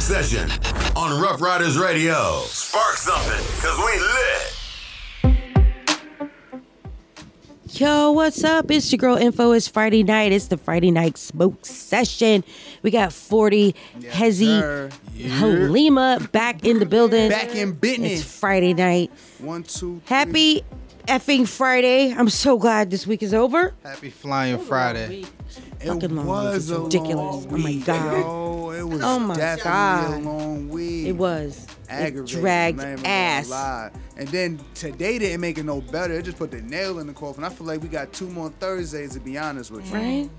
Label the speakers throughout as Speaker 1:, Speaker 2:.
Speaker 1: Friday Smoke Session on Rough Riders Radio. Spark something, cause we lit.
Speaker 2: Yo, what's up? It's your girl Info. It's Friday night. It's the Friday night smoke session. We got 40 Hezi
Speaker 3: sir.
Speaker 2: Halima back in the building.
Speaker 3: Back in business.
Speaker 2: It's Friday night.
Speaker 3: One, two, three.
Speaker 2: Happy effing Friday. I'm so glad this week is over.
Speaker 4: Happy Flying Friday.
Speaker 3: It
Speaker 2: fucking long
Speaker 3: was
Speaker 2: week. ridiculous. Oh my God.
Speaker 3: Yo. It was
Speaker 2: Oh my
Speaker 3: definitely
Speaker 2: God.
Speaker 3: a long week.
Speaker 2: It was. It
Speaker 3: aggravating.
Speaker 2: dragged
Speaker 3: I'm not even gonna
Speaker 2: ass.
Speaker 3: lie. And then today didn't make it no better. It just put the nail in the coffin. I feel like we got two more Thursdays to be honest with you.
Speaker 2: Right?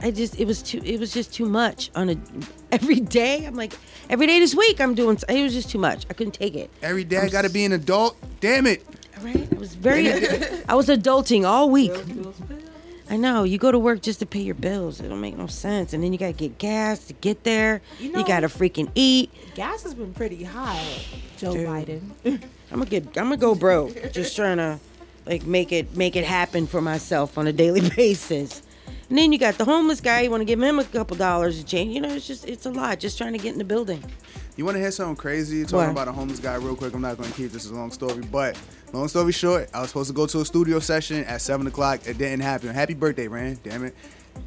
Speaker 2: I just it was too it was just too much on a every day. I'm like every day this week I'm doing it was just too much. I couldn't take it.
Speaker 3: Every day I got to be an adult. Damn it.
Speaker 2: Right? I was very I was adulting all week. I know. You go to work just to pay your bills. It don't make no sense. And then you gotta get gas to get there. You,
Speaker 5: You
Speaker 2: gotta freaking eat.
Speaker 5: Gas has been pretty high, Joe
Speaker 2: Dude.
Speaker 5: Biden.
Speaker 2: I'm gonna get I'm gonna go broke. just trying to like make it make it happen for myself on a daily basis. And then you got the homeless guy, you wanna give him a couple dollars to change. You know, it's just it's a lot. Just trying to get in the building.
Speaker 3: You want to hear something crazy? Talking
Speaker 2: What?
Speaker 3: about a homeless guy real quick. I'm not going to keep this as a long story, but long story short, I was supposed to go to a studio session at seven o'clock. It didn't happen. Happy birthday, Rand. Damn it.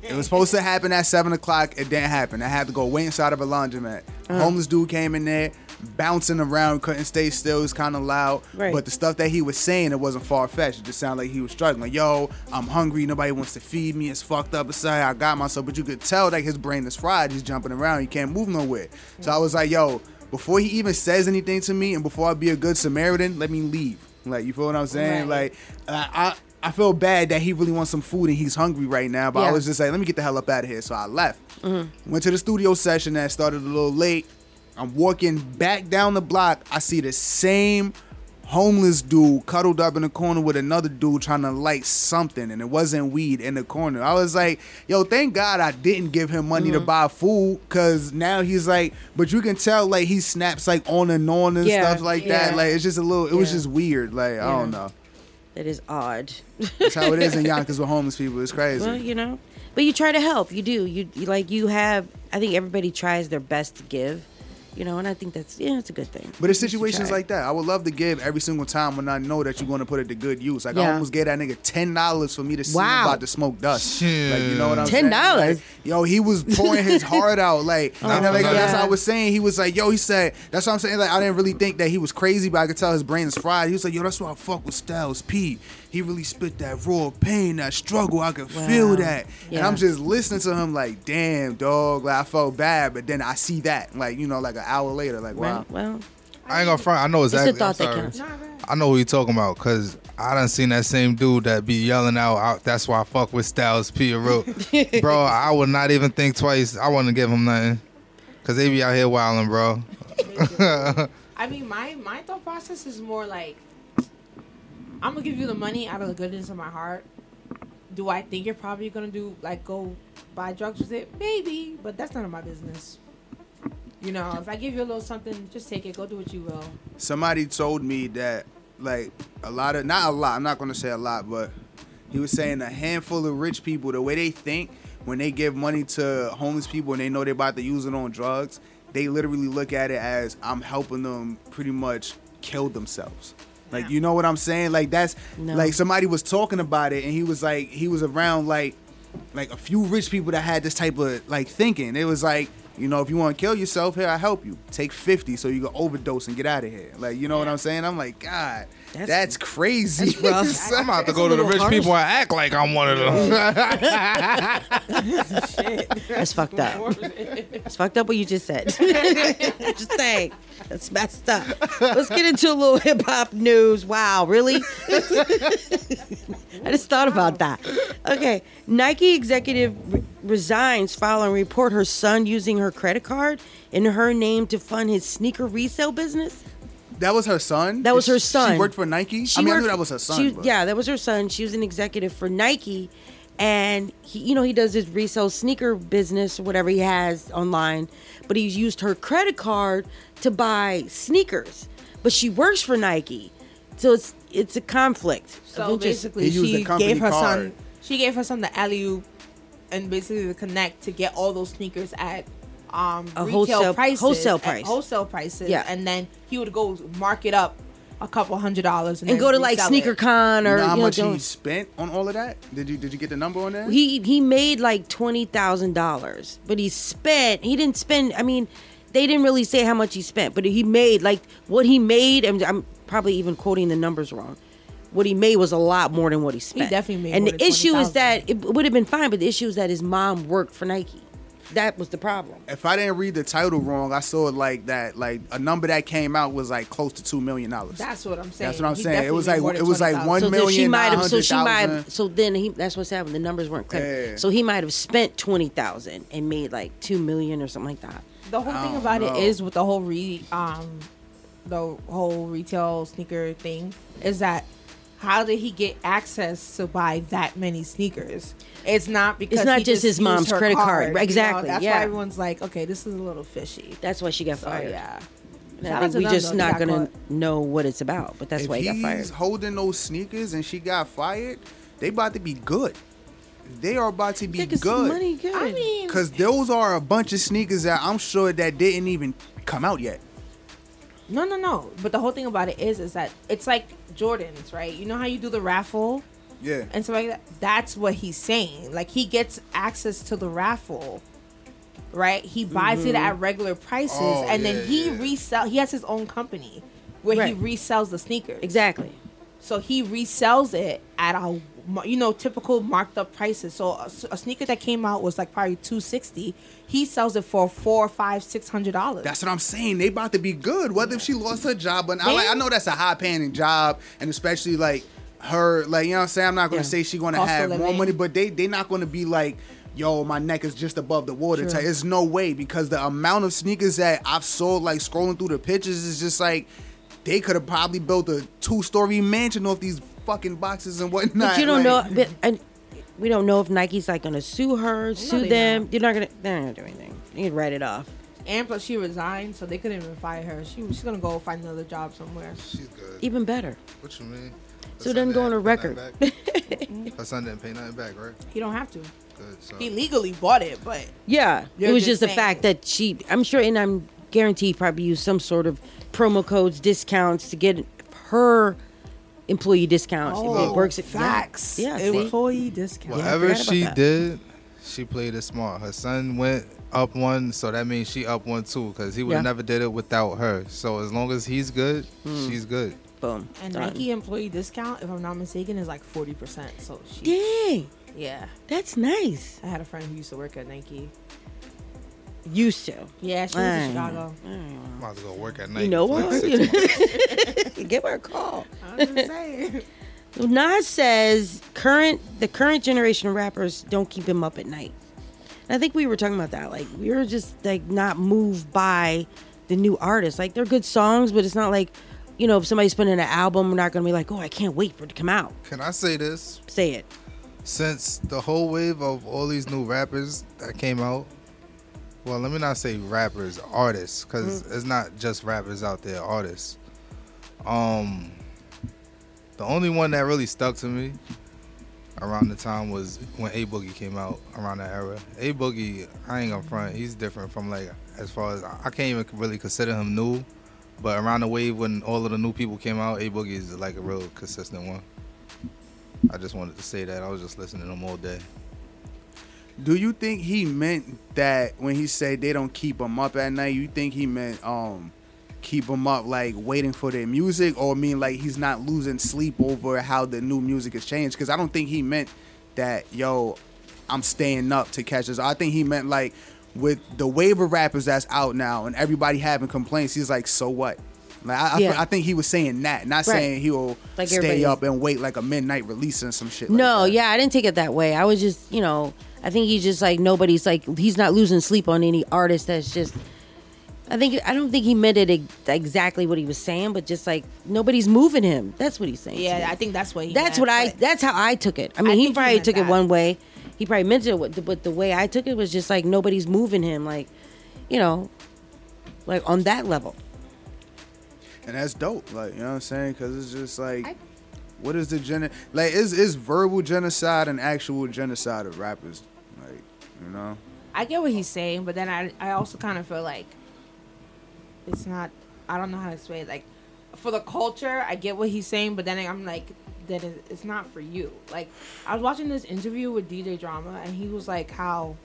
Speaker 3: It was supposed to happen at seven o'clock. It didn't happen. I had to go wait inside of a laundromat.
Speaker 2: Uh-huh.
Speaker 3: Homeless dude came in there, bouncing around, couldn't stay still. It was kind of loud.
Speaker 2: Right.
Speaker 3: But the stuff that he was saying, it wasn't far fetched. It just sounded like he was struggling. Yo, I'm hungry. Nobody wants to feed me. It's fucked up inside. I got myself. But you could tell like his brain is fried. He's jumping around. He can't move nowhere. So I was like, yo, before he even says anything to me, and before I be a good Samaritan, let me leave. Like you feel what I'm saying?
Speaker 2: Right.
Speaker 3: Like I. I feel bad that he really wants some food and he's hungry right now, but I was just like, let me get the hell up out of here. So I left.
Speaker 2: Mm-hmm.
Speaker 3: Went to the studio session that started a little late. I'm walking back down the block. I see the same homeless dude cuddled up in the corner with another dude trying to light something, and it wasn't weed in the corner. I was like, yo, thank God I didn't give him money
Speaker 2: Mm-hmm.
Speaker 3: to buy food, cause now he's like, but you can tell like he snaps like on and on and
Speaker 2: Yeah,
Speaker 3: stuff like
Speaker 2: yeah.
Speaker 3: that. Like it's just a little, it was just weird. Like I don't know.
Speaker 2: That is odd.
Speaker 3: That's how it is in Yonkers with homeless people. It's crazy.
Speaker 2: Well, you know, but you try to help. You do. You, you like you have. I think everybody tries their best to give. You know, and I think that's yeah, it's a good thing.
Speaker 3: But it's situations like that. I would love to give every single time when I know that you're going to put it to good use. Like I almost gave that nigga ten dollars for me to see him about to smoke dust. Like you know what I'm saying?
Speaker 2: $10?
Speaker 3: Like, yo, he was pouring his heart out. Like,
Speaker 2: Oh,
Speaker 3: and then, like
Speaker 2: my
Speaker 3: that's what I was saying. He was like, yo, he said, that's what I'm saying. Like I didn't really think that he was crazy, but I could tell his brain is fried. He was like, yo, that's why I fuck with Styles P. He really spit that raw pain, that struggle. I could feel
Speaker 2: Wow.
Speaker 3: that. And I'm just listening to him like, damn, dog. Like I felt bad, but then I see that, like you know, like an hour later, like wow.
Speaker 2: Right, well,
Speaker 4: I ain't gonna front. I know
Speaker 2: it's
Speaker 4: exactly.
Speaker 2: the thought
Speaker 4: I'm
Speaker 2: that counts.
Speaker 4: I know what you're talking about because I done seen that same dude that be yelling out, out "That's why I fuck with Styles P." or real- bro, I would not even think twice. I wouldn't give him nothing because they be out here wilding, bro.
Speaker 5: I mean, my my thought process is more like, I'm gonna give you the money out of the goodness of my heart. Do I think you're probably gonna do like go buy drugs with it? Maybe, but that's none of my business. You know, if I give you a little something, just take it. Go do what you will.
Speaker 3: somebody told me that like a lot of not a lot. I'm not gonna say a lot, but he was saying a handful of rich people, the way they think when they give money to homeless people and they know they're about to use it on drugs, they literally look at it as I'm helping them pretty much kill themselves. Like you know what I'm saying? Like that's
Speaker 2: No.
Speaker 3: like somebody was talking about it and he was like he was around like like a few rich people that had this type of like thinking. It was like, you know, if you want to kill yourself, here I help you. Take 50 so you can overdose and get out of here. Like, you know what I'm saying? I'm like, God, that's,
Speaker 2: That's-
Speaker 3: crazy.
Speaker 2: that's rough.
Speaker 4: I'm about to go to the rich
Speaker 2: harsh.
Speaker 4: people and act like I'm one of them. Shit.
Speaker 2: That's fucked up. It's fucked up what you just said. just saying. That's messed up. Let's get into a little hip hop news. Wow, really? I just thought about that. Okay. Nike executive re- resigns following report her son using her credit card in her name to fund his sneaker resale business.
Speaker 3: That was her son?
Speaker 2: That was her son.
Speaker 3: She worked for Nike?
Speaker 2: She
Speaker 3: I mean, I
Speaker 2: worked-
Speaker 3: knew that was her son.
Speaker 2: she- yeah, that was her son. She was an executive for Nike, and he, you know, he does his resale sneaker business or whatever he has online. But he's used her credit card to buy sneakers. But she works for Nike, so it's it's a conflict.
Speaker 5: So basically,
Speaker 3: He
Speaker 5: she gave her
Speaker 3: card.
Speaker 5: son. She gave her son the alley and basically the connect to get all those sneakers at um
Speaker 2: A
Speaker 5: retail
Speaker 2: wholesale-
Speaker 5: prices,
Speaker 2: wholesale
Speaker 5: at
Speaker 2: price.
Speaker 5: wholesale prices.
Speaker 2: Yeah.
Speaker 5: and then he would go mark it up a couple hundred dollars and,
Speaker 2: and go to like sneaker
Speaker 5: it.
Speaker 2: con or
Speaker 3: you know how
Speaker 2: you know,
Speaker 3: much he spent on all of that? Did you did you get the number on that?
Speaker 2: he he made like twenty thousand dollars, but he spent. He didn't spend. I mean, they didn't really say how much he spent, but he made like what he made. And I'm probably even quoting the numbers wrong. What he made was a lot more than what he spent.
Speaker 5: He definitely made
Speaker 2: And
Speaker 5: more
Speaker 2: the
Speaker 5: than
Speaker 2: issue is that it would have been fine, but the issue is that his mom worked for Nike. That was the problem.
Speaker 3: if I didn't read the title wrong, I saw it like that. Like a number that came out was like close to two million dollars.
Speaker 5: That's what I'm saying.
Speaker 3: That's what I'm
Speaker 5: He
Speaker 3: saying. It was like- it was like
Speaker 5: 20,000.
Speaker 3: one
Speaker 2: so then she might have. So she might have. So then he. That's what's happened. The numbers weren't clear.
Speaker 3: Yeah.
Speaker 2: So he might have spent twenty thousand and made like two million or something like that.
Speaker 5: the whole thing about it
Speaker 3: know.
Speaker 5: is with the whole re um the whole retail sneaker thing is that how did he get access to buy that many sneakers? It's not because it's
Speaker 2: not
Speaker 5: he
Speaker 2: just his mom's credit card.
Speaker 5: card,
Speaker 2: Right,
Speaker 5: you know?
Speaker 2: exactly,
Speaker 5: That's
Speaker 2: yeah.
Speaker 5: why everyone's like, okay, this is a little fishy.
Speaker 2: That's why she got
Speaker 5: So
Speaker 2: fired.
Speaker 5: yeah,
Speaker 2: And I think
Speaker 5: we're
Speaker 2: just
Speaker 5: though.
Speaker 2: Not gonna
Speaker 5: caught.
Speaker 2: know what it's about. But that's
Speaker 3: if
Speaker 2: why he got
Speaker 3: he's
Speaker 2: fired.
Speaker 3: holding those sneakers and she got fired, they about to be good. They are about to be
Speaker 2: Yeah, 'cause the
Speaker 3: good.
Speaker 2: money good.
Speaker 5: I mean,
Speaker 3: Cause those are a bunch of sneakers that I'm sure that didn't even come out yet.
Speaker 5: No, no, no. But the whole thing about it is, is that it's like Jordans, right? You know how you do the raffle
Speaker 3: Yeah.
Speaker 5: and so like that. That's what he's saying. Like he gets access to the raffle, right? He buys it mm-hmm. at regular prices,
Speaker 4: Oh,
Speaker 5: and
Speaker 4: yeah,
Speaker 5: then he
Speaker 4: yeah.
Speaker 5: resell. He has his own company where he resells the sneakers.
Speaker 2: exactly.
Speaker 5: So he resells it at a ma- you know typical marked up prices. So a sneaker that came out was like probably two sixty. He sells it for four, five, six hundred dollars.
Speaker 3: That's what I'm saying. They about to be good. What if she lost her job? But I, like, I know that's a high paying job, and especially like her, like you know what I'm saying. I'm not gonna
Speaker 2: Yeah.
Speaker 3: say she's gonna
Speaker 5: Cost
Speaker 3: have more money, but they they not gonna be like, yo, my neck is just above the water. There's no way because the amount of sneakers that I've sold, like scrolling through the pictures, is just like they could have probably built a two story mansion off these fucking boxes and whatnot.
Speaker 2: But you don't
Speaker 3: like-
Speaker 2: know. But, and we don't know if Nike's like gonna sue her, sue them.
Speaker 5: not.
Speaker 2: You're not gonna. They're not gonna do anything. You can write it off.
Speaker 5: and plus she resigned, so they couldn't even fire her. She she's gonna go find another job somewhere.
Speaker 4: She's good.
Speaker 2: Even better.
Speaker 4: What you mean?
Speaker 2: So
Speaker 4: Her
Speaker 2: it doesn't go on a record.
Speaker 4: nothing back? Her son didn't pay nothing back, right?
Speaker 5: He don't have to.
Speaker 4: Good. So
Speaker 5: He legally bought it, but
Speaker 2: Yeah, it was
Speaker 5: just
Speaker 2: just the fact that she. I'm sure, and I'm guaranteed probably used some sort of promo codes, discounts to get her employee discounts. if it works. at-
Speaker 5: Oh, facts.
Speaker 2: Yeah, yeah
Speaker 5: employee discount.
Speaker 4: Whatever
Speaker 2: forgot about
Speaker 4: she
Speaker 2: that.
Speaker 4: did, she played it smart. Her son went up one, so that means she up one too, because he would
Speaker 2: Yeah.
Speaker 4: never did it without her. So as long as he's good,
Speaker 2: Hmm.
Speaker 4: she's good.
Speaker 2: Boom.
Speaker 5: And
Speaker 2: Done.
Speaker 5: Nike employee discount, if I'm not mistaken, is like forty percent. So she,
Speaker 2: Dang,
Speaker 5: yeah.
Speaker 2: that's nice.
Speaker 5: I had a friend who used to work at Nike.
Speaker 2: Used to.
Speaker 5: Yeah, she was
Speaker 2: Dang.
Speaker 5: in Chicago.
Speaker 4: I'm about to go work at night.
Speaker 2: You know
Speaker 4: for like
Speaker 2: what?
Speaker 4: six months.
Speaker 2: Give her a call.
Speaker 5: I'm just saying.
Speaker 2: Nas says current the current generation of rappers don't keep him up at night. And I think we were talking about that. Like we were just like not moved by the new artists. Like they're good songs, but it's not like, you know, if somebody's putting in an album, we're not gonna be like, oh, I can't wait for it to come out.
Speaker 4: Can I say this?
Speaker 2: Say it.
Speaker 4: Since the whole wave of all these new rappers that came out, well, let me not say rappers, artists, because
Speaker 2: Mm.
Speaker 4: it's not just rappers out there, artists. Um, The only one that really stuck to me around the time was when A Boogie came out around that era. A Boogie, I ain't gonna front, he's different from like as far as I can't even really consider him new, but around the wave when all of the new people came out, A Boogie is like a real consistent one. I just wanted to say that. I was just listening to him all day.
Speaker 3: Do you think he meant that when he said they don't keep him up at night? You think he meant um keep him up like waiting for their music, or mean like he's not losing sleep over how the new music has changed? Because I don't think he meant that. Yo, I'm staying up to catch this. I think he meant like with the wave of rappers that's out now and everybody having complaints. He's like, so what? Like I,
Speaker 2: Yeah.
Speaker 3: I, I think he was saying that, not
Speaker 2: Right.
Speaker 3: saying he'll
Speaker 2: Like
Speaker 3: stay up and wait like a midnight release and some shit.
Speaker 2: No,
Speaker 3: that.
Speaker 2: yeah, I didn't take it that way. I was just, you know, I think he's just like nobody's like he's not losing sleep on any artist that's just. I think I don't think he meant it exactly what he was saying, but just like nobody's moving him. That's what he's saying.
Speaker 5: Yeah, I think that's what he.
Speaker 2: that's
Speaker 5: meant,
Speaker 2: what I. That's how I took it. I mean,
Speaker 5: I
Speaker 2: he
Speaker 5: think he
Speaker 2: probably
Speaker 5: meant
Speaker 2: took it one way. He probably meant it, with- but the way I took it was just like nobody's moving him. Like, you know, like on that level.
Speaker 3: And that's dope. Like you know what I'm saying? Because it's just like,
Speaker 5: I-
Speaker 3: what is the gen? Like is is verbal genocide and actual genocide of rappers? Like you know,
Speaker 5: I get what he's saying, but then I I also kind of feel like it's not. I don't know how to explain. it. Like for the culture, I get what he's saying, but then I'm like that it's not for you. Like I was watching this interview with DJ Drama, and he was like how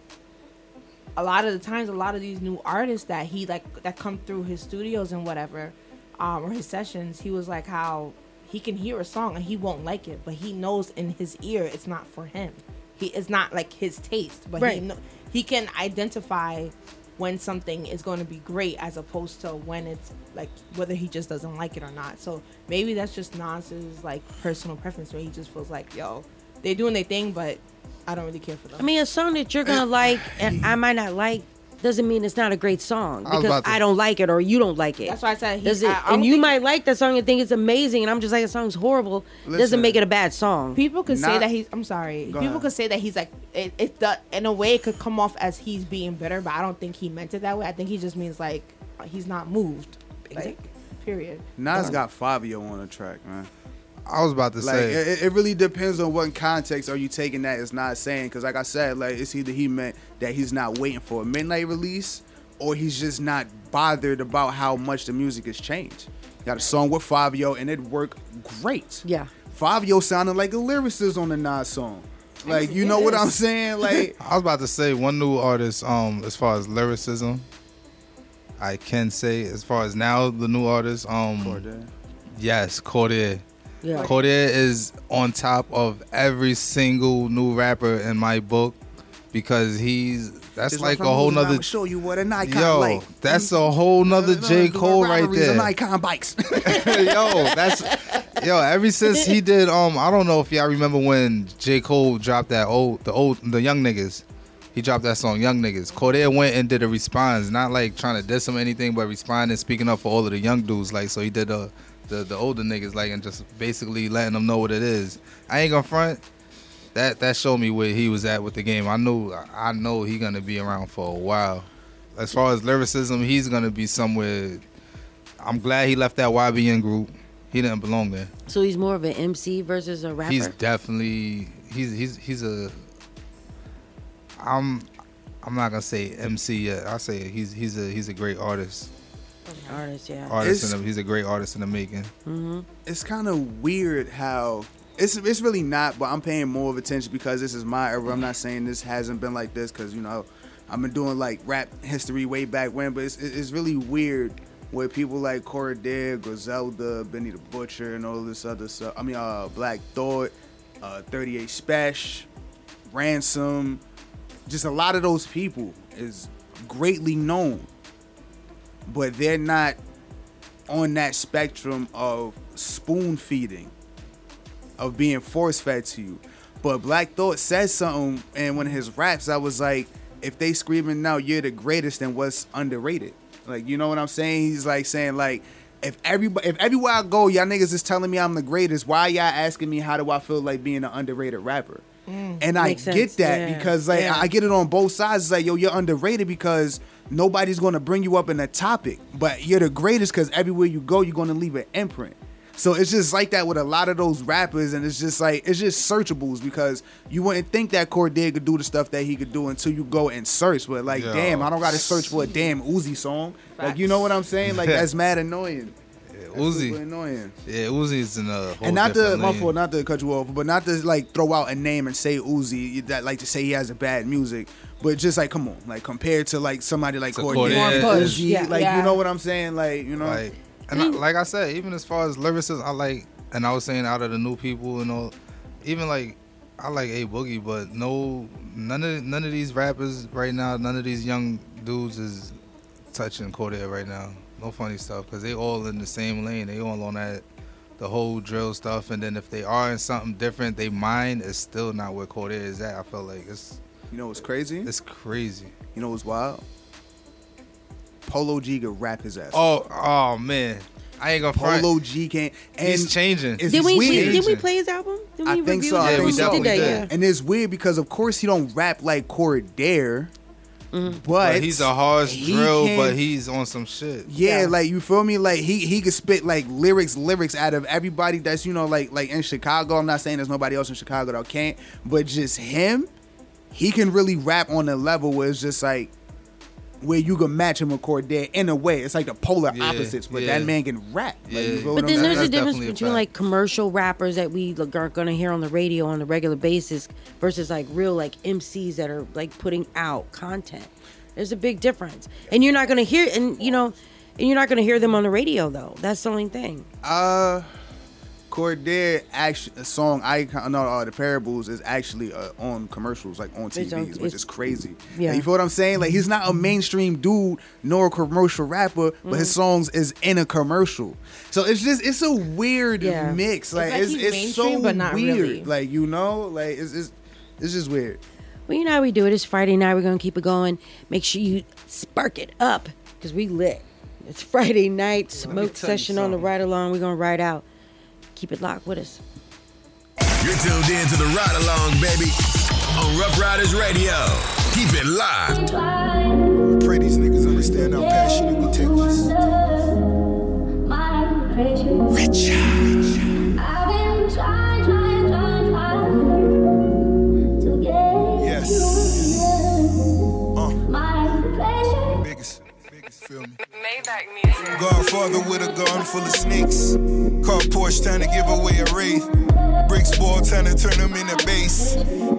Speaker 5: a lot of the times, a lot of these new artists that he like that come through his studios and whatever, um, or his sessions, he was like how he can hear a song and he won't like it, but he knows in his ear it's not for him. He it's not like his taste, but he
Speaker 2: Right.
Speaker 5: kno- he can identify when something is going to be great as opposed to when it's like whether he just doesn't like it or not. So maybe that's just Nas's like personal preference where he just feels like, yo, they're doing their thing, but I don't really care for them.
Speaker 2: I mean, a song that you're gonna like and I might not like doesn't mean it's not a great song
Speaker 4: I
Speaker 2: because
Speaker 4: about to-
Speaker 2: I don't like it or you don't like it.
Speaker 5: That's why I said he- I- I
Speaker 2: and you
Speaker 5: think-
Speaker 2: might like that song and think it's amazing, and I'm just like, the song's horrible.
Speaker 3: Listen.
Speaker 2: doesn't make it a bad song.
Speaker 5: People could say that he's. I'm sorry.
Speaker 3: Go
Speaker 5: People
Speaker 3: ahead.
Speaker 5: could say that he's like it. It the, in a way it could come off as he's being bitter, but I don't think he meant it that way. I think he just means like he's not moved. Like, period.
Speaker 3: Nas got Fivio on the track, man.
Speaker 4: I was about to
Speaker 3: Like
Speaker 4: say,
Speaker 3: it, it really depends on what context are you taking that is not saying. Because like I said, like it's either he meant that he's not waiting for a midnight release, or he's just not bothered about how much the music has changed. Got a song with Fivio and it worked great.
Speaker 2: Yeah.
Speaker 3: Fivio sounded like a lyricist on the Nas song. Like you know what I'm saying? Like
Speaker 4: I was about to say one new artist. Um, as far as lyricism, I can say as far as now the new artist. Um, yes, Cordae.
Speaker 2: Yeah.
Speaker 4: Cordae is on top of every single new rapper in my book because he's that's
Speaker 3: Just
Speaker 4: like a
Speaker 3: I'm
Speaker 4: whole
Speaker 3: moving around
Speaker 4: nother.
Speaker 3: show you what an icon
Speaker 4: Yo,
Speaker 3: like.
Speaker 4: that's a whole nother J Cole right
Speaker 3: Rivalries and
Speaker 4: there.
Speaker 3: Icon bikes.
Speaker 4: yo, that's yo. Ever since he did, um, I don't know if y'all remember when J Cole dropped that old, the old, the Young Niggas. He dropped that song, Young Niggas. Cordae went and did a response, not like trying to diss him or anything, but responding, speaking up for all of the young dudes. Like, so he did the, the, the older niggas, like, and just basically letting them know what it is. I ain't gonna front. That that showed me where he was at with the game. I knew, I know he gonna be around for a while. As far as lyricism, he's gonna be somewhere. I'm glad he left that YBN group. He didn't belong there.
Speaker 2: So he's more of an MC versus a rapper.
Speaker 4: He's definitely he's he's he's a. I'm I'm not gonna say MC yet. I say he's he's a he's a great artist.
Speaker 2: Artist, yeah.
Speaker 4: Artist
Speaker 3: It's-
Speaker 4: in the, he's a great artist in the making.
Speaker 3: it's kind of weird how it's it's really not, but I'm paying more of attention because this is my era. I'm not saying this hasn't been like this because you know I've been doing like rap history way back when, but it's it's really weird where people like Cordae, Griselda, Benny the Butcher, and all this other stuff. I mean, uh, Black Thought, uh, 38 Spesh, Ransom, just a lot of those people is greatly known, but they're not on that spectrum of spoon feeding, of being force fed to you. But Black Thought says something in one of his raps. I was like, if they screaming now you're the greatest, then what's underrated? Like, you know what I'm saying? He's like saying like, if everybody, if everywhere I go, y'all niggas is telling me I'm the greatest. Why y'all asking me how do I feel like being an underrated rapper? Mm, and I get
Speaker 2: sense,
Speaker 3: that
Speaker 2: yeah,
Speaker 3: because like
Speaker 2: yeah.
Speaker 3: I get it on both sides. It's like yo, you're underrated because nobody's gonna bring you up in a topic, but you're the greatest because everywhere you go, you're gonna leave an imprint. So it's just like that with a lot of those rappers, and it's just like it's just searchables because you wouldn't think that Cordae could do the stuff that he could do until you go and search. But like,
Speaker 4: Yo.
Speaker 3: damn, I don't got to search for a damn Uzi song. Like, you know what I'm saying? Like that's mad annoying.
Speaker 4: Yeah, Uzi.
Speaker 3: annoying.
Speaker 4: Yeah, Uzi's in a
Speaker 3: and not to my fault, not to cut you off, but not to like throw out a name and say Uzi that like to say he has a bad music, but just like come on, like compared to like somebody like
Speaker 4: To
Speaker 3: Cordae,
Speaker 4: Cordae.
Speaker 5: More push,
Speaker 3: Uzi,
Speaker 5: yeah.
Speaker 3: like
Speaker 5: Yeah.
Speaker 3: you know what I'm saying, like you know,
Speaker 4: Like, and I, like I said, even as far as lyricists, I like, and I was saying out of the new people and all, even like, I like A Boogie, but no, none of none of these rappers right now, none of these young dudes is touching Cordae right now. No funny stuff, cause they all in the same lane. They all on that, the whole drill stuff, and then if they are in something different, they mind is still not where Cordae is at. I feel like it's
Speaker 3: you know what's crazy?
Speaker 4: it's crazy.
Speaker 3: You know what's wild? Polo G could rap his ass.
Speaker 4: Oh, oh man, I ain't gonna front.
Speaker 3: Polo G can't. And
Speaker 4: He's changing.
Speaker 3: It's
Speaker 2: Did we,
Speaker 3: weird.
Speaker 2: did we play his album? Did we
Speaker 3: I think so. I
Speaker 4: Yeah, we
Speaker 3: think so.
Speaker 4: definitely
Speaker 2: that,
Speaker 4: did.
Speaker 2: yeah.
Speaker 3: And it's weird because of course he don't rap like Cordae, mm-hmm. but,
Speaker 4: But he's a hard
Speaker 3: he
Speaker 4: drill,
Speaker 3: can-
Speaker 4: but he's on some shit.
Speaker 3: Yeah,
Speaker 2: Yeah.
Speaker 3: like you feel me? Like he he could spit like lyrics, lyrics out of everybody that's you know like like in Chicago. I'm not saying there's nobody else in Chicago that can't, but just him, he can really rap on a level where it's just like where you can match him with Cordae in a way. It's like the polar
Speaker 4: Yeah,
Speaker 3: opposites, but
Speaker 4: yeah.
Speaker 3: that man can rap. Like, you
Speaker 4: Yeah.
Speaker 2: But then
Speaker 3: saying?
Speaker 2: there's a difference
Speaker 4: definitely a
Speaker 2: between like commercial rappers that we like, are gonna hear on the radio on a regular basis versus like real like MCs that are like putting out content. There's a big difference, and you're not gonna hear and you know, and you're not gonna hear them on the radio though. That's the only thing.
Speaker 3: Uh, Cordae actually a song I know uh, the parables is actually uh, on commercials like on
Speaker 2: It's
Speaker 3: TVs,
Speaker 2: on-
Speaker 3: which is crazy.
Speaker 2: yeah.
Speaker 3: Like, you feel what I'm saying? Like he's not a mainstream dude nor a commercial rapper, but his
Speaker 2: Mm-hmm.
Speaker 3: songs is in a commercial. So it's just it's a weird
Speaker 2: Yeah.
Speaker 3: mix. Like
Speaker 5: like
Speaker 3: it's
Speaker 5: he's
Speaker 3: it's, so
Speaker 5: but not
Speaker 3: weird.
Speaker 5: really.
Speaker 3: Like you know, like it's it's it's just weird.
Speaker 2: Well, you know how we do it. It's Friday night. We're gonna keep it going. Make sure you spark it up because we lit. It's Friday night smoke session on the Ryde Along. We're gonna ride out. Keep it locked with us.
Speaker 1: You're tuned in to the Ryde Along, baby, on Rough Riders Radio. Keep it locked.
Speaker 6: Pray these niggas understand how passionate we take this.
Speaker 7: Rich. I've been trying, trying, trying, trying to get
Speaker 6: Yes. Feel me?
Speaker 8: Maybach music.
Speaker 6: Godfather with a gun full of snakes. Car Porsche trying to give away a wraith. Bricks ball trying to turn them into base.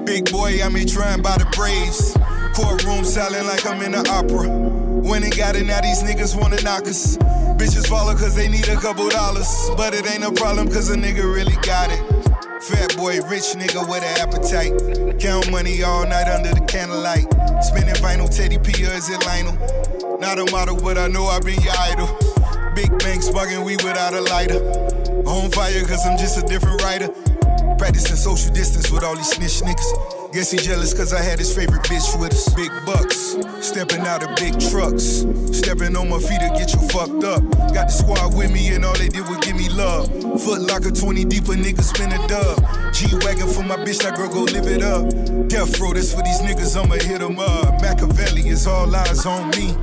Speaker 6: Big boy, I'm here trying by the Braves. Courtroom silent like I'm in the opera. When it got it, now these niggas wanna knock us. Bitches follow cause they need a couple dollars. But it ain't a problem cause a nigga really got it. Fat boy, rich nigga with an appetite. Count money all night under the candlelight. Spinning vinyl, Teddy P or is it Lionel? Not a model, but I know I've been your idol. Big bank sparking we without a lighter. On fire, cause I'm just a different writer. Practicing social distance with all these snitch niggas. Guess he jealous cause I had his favorite bitch with us. Big bucks, stepping out of big trucks. Stepping on my feet to get you fucked up. Got the squad with me and all they did was give me love. Foot locker 20 deep, a nigga spin a dub. G Wagon for my bitch, that girl go live it up. Death row, that's for these niggas, I'ma hit 'em up. Machiavelli is all eyes on me.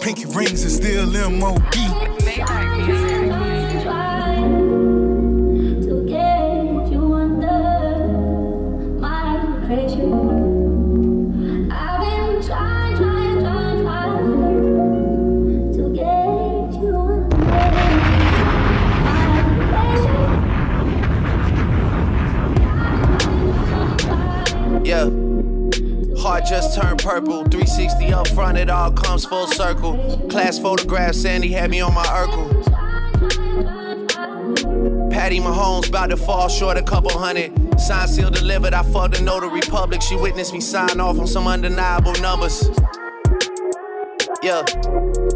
Speaker 6: Pinky rings is still MOB.
Speaker 7: I've been trying, to get you.
Speaker 9: Yeah. Heart just turned purple. 360 up front, it all comes full circle. Class photograph, Sandy had me on my Urkel. Patty Mahomes about to fall short a couple hundred. Sign seal delivered, I fucked the notary public. She witnessed me sign off on some undeniable numbers. Yeah.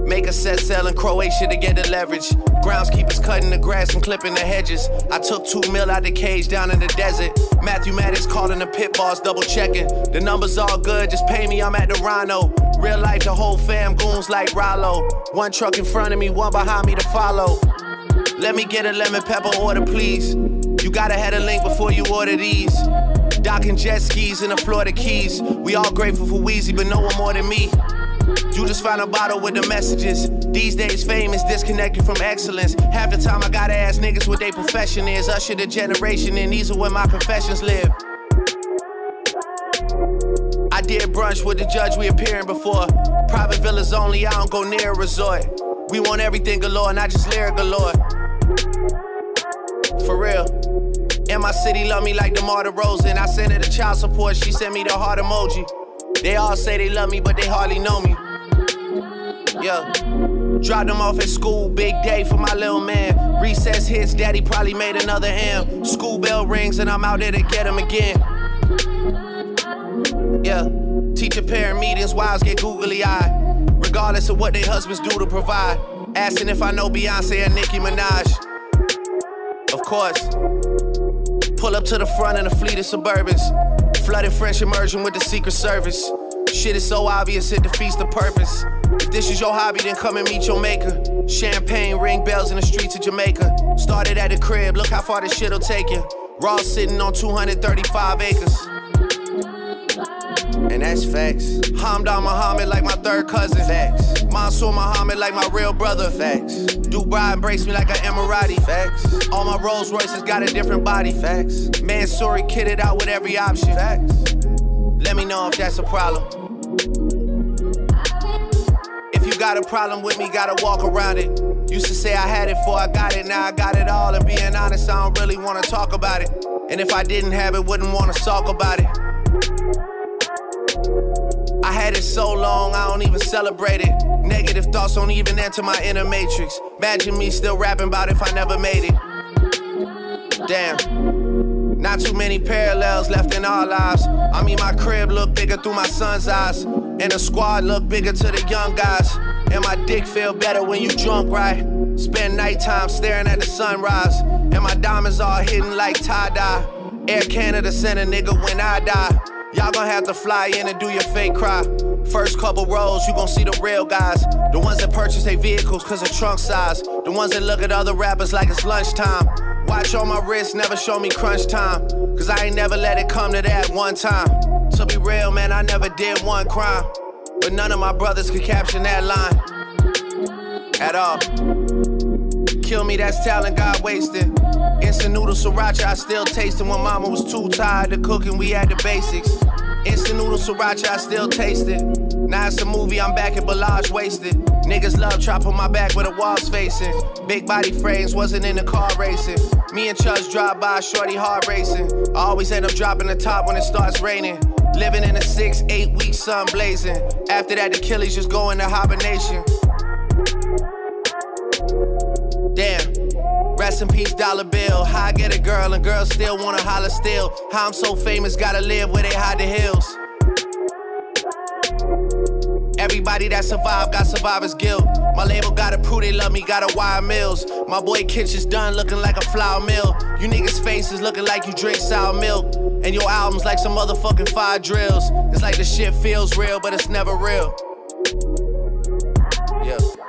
Speaker 9: Make a set sail in Croatia to get the leverage. Groundskeepers cutting the grass and clipping the hedges. I took two mil out the cage down in the desert. Matthew Maddox calling the pit boss, double checking. The numbers all good, just pay me, I'm at the Rhino. Real life, the whole fam goons like Rollo. One truck in front of me, one behind me to follow. Let me get a lemon pepper order, please. You gotta have a link before you order these. Docking jet skis in the Florida Keys. We all grateful for Weezy, but no one more than me. You just found a bottle with the messages. These days, fame is disconnected from excellence. Half the time, I gotta ask niggas what their profession is. Usher the generation, and these are where my professions live. I did brunch with the judge we appearing before. Private villas only, I don't go near a resort. We want everything galore, not just lyric galore. For real. And my city love me like the DeMar DeRozan. I sent her the child support, she sent me the heart emoji. They all say they love me, but they hardly know me. Yeah. Dropped them off at school, big day for my little man. Recess hits, daddy probably made another M. School bell rings, and I'm out there to get him again. Yeah. Teacher parent meetings, wives get googly eyed. Regardless of what their husbands do to provide. Asking if I know Beyonce and Nicki Minaj. Course. Pull up to the front in a fleet of Suburbans. Flooded French immersion with the Secret Service. Shit is so obvious, it defeats the purpose. If this is your hobby, then come and meet your maker. Champagne, ring bells in the streets of Jamaica. Started at the crib, look how far this shit'll take you. Raw sitting on 235 acres. And that's facts. Hamdan Muhammad like my third cousin. Facts. Mansour Muhammad like my real brother. Facts. Dubai embrace me like an Emirati. Facts. All my Rolls Royces got a different body. Facts. Mansory kitted out with every option. Facts. Let me know if that's a problem. If you got a problem with me, gotta walk around it. Used to say I had it before I got it, now I got it all. And being honest, I don't really wanna talk about it. And if I didn't have it, wouldn't wanna talk about it. I had it so long, I don't even celebrate it. Negative thoughts don't even enter my inner matrix. Imagine me still rapping about if I never made it. Damn. Not too many parallels left in our lives. I mean, my crib look bigger through my son's eyes. And the squad look bigger to the young guys. And my dick feel better when you drunk, right? Spend nighttime staring at the sunrise. And my diamonds all hidden like tie-dye. Air Canada sent a nigga when I die. Y'all gon' have to fly in and do your fake cry. First couple rows, you gon' see the real guys. The ones that purchase their vehicles cause of trunk size. The ones that look at other rappers like it's lunchtime. Watch on my wrist, never show me crunch time. Cause I ain't never let it come to that one time. To be real, man, I never did one crime. But none of my brothers could caption that line. At all. Kill me, that's talent God wasted. Instant noodle sriracha, I still tasting when mama was too tired to cook and we had the basics. Instant noodle sriracha, I still taste it. Now it's a movie, I'm back at Bellage wasted. Niggas love on my back with the walls facing. Big body frames, wasn't in the car racing. Me and Chuz drive by, shorty hard racing. I always end up dropping the top when it starts raining. Living in a six, eight week sun blazing. After that, the Achilles just go into hibernation. Damn. Rest in peace, dollar bill. How I get a girl and girls still wanna holler still. How I'm so famous, gotta live where they hide the hills. Everybody that survived got survivor's guilt. My label gotta prove they love me, gotta wire mills. My boy Kitchen's done looking like a flour mill. You niggas' faces looking like you drink sour milk. And your albums like some motherfucking fire drills. It's like the shit feels real, but it's never real. Yeah.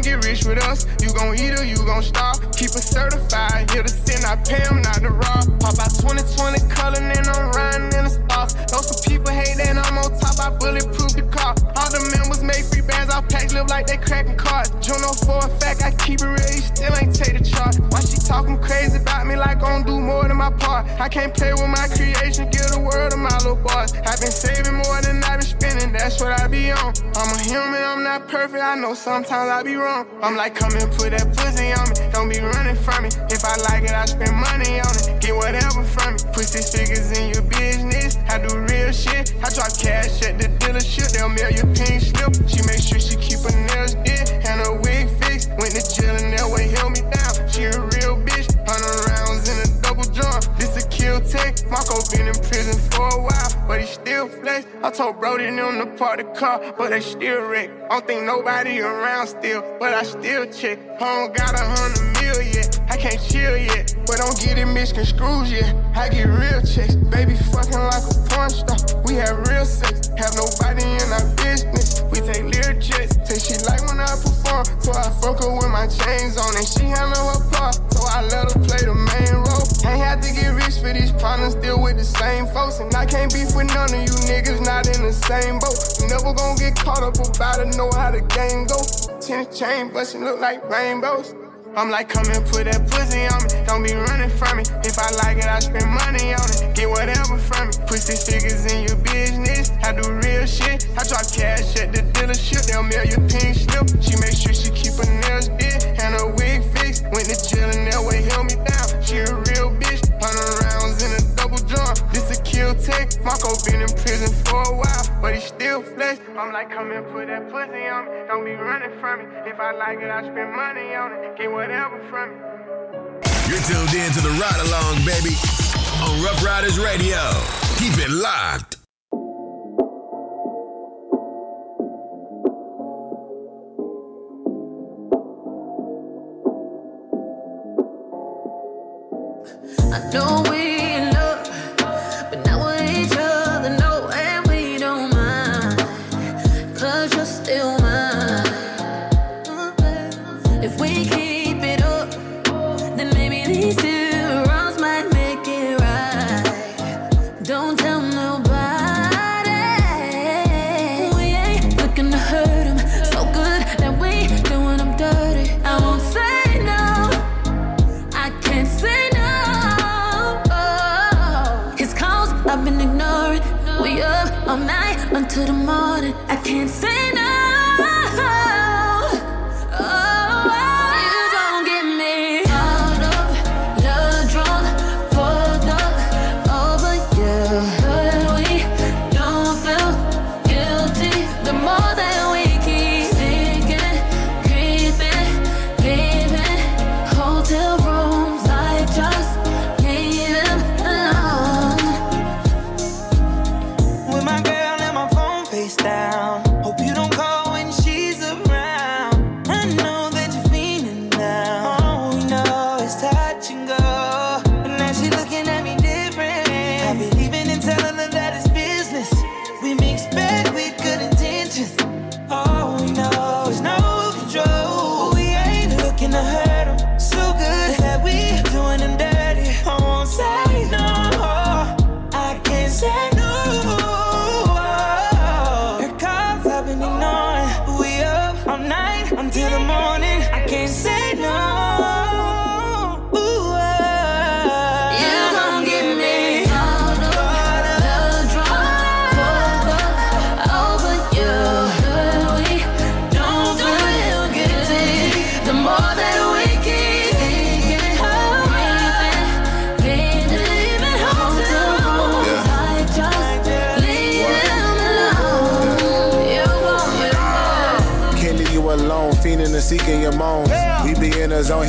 Speaker 10: Come get rich with us, you gon' eat or you gon' starve. Keep it certified, here to sin, I pay them not to rob. Pop out 2020 color, and I'm riding in the stars. Though some people hate that I'm on top, I bulletproof the car. All the members make free bands, our packs live like they cracking cards. Juno for a fact, I keep it real, still ain't take the charge. Why she talking crazy about me like gon' do more than my part? I can't play with my creation, give the world to my little boys. I've been saving more than I've been spending, that's what I be on. I'm a human, I'm not perfect, I know sometimes I be wrong. I'm like, come and put that pussy on me, don't be running from me. If I like it, I spend money on it, get whatever from me. Put these figures in your business, I do real shit. I drop cash at the dealership, they'll mail you pink slip. She make sure she keep her nails did and her wig fixed. Went to jail and that way held me down. She a real bitch, hundred rounds in a double drum. This a kill take. Marco been in prison for a while, but he still flex. I told Brody them to park the car, but they still wreck. I don't think nobody around still, but I still check. Don't got a hundred yet, I can't chill yet. But don't get it misconstrued yet. I get real checks, baby fucking like a porn star. We have real sex, have nobody in our business. We take lyric trips. Say she like when I perform. So I fuck her with my chains on and she handle her part. So I let her play the main role. Ain't had to get rich for these problems, still with the same folks. And I can't beef with none of you niggas, not in the same boat. You never gonna get caught up about it, know how the game go. Ten chain bustin' look like rainbows. I'm like, come and put that pussy on me. Don't be running from me. If I like it, I spend money on it. Get whatever from me. Put six figures in your business. I do real shit. I drop cash at the dealership. They'll mail you pink slip. She make sure she keep her nails did and her wig fixed. Went to jail and that way help me down. Marco been in prison for a while, but he still flex. I'm like, come and put that pussy on me. Don't be running from me. If I like it, I spend money on it. Get whatever from me.
Speaker 1: You're tuned in to the Ryde Along, baby, on Rough Riders Radio. Keep it locked.
Speaker 7: I know we until the morning. I can't say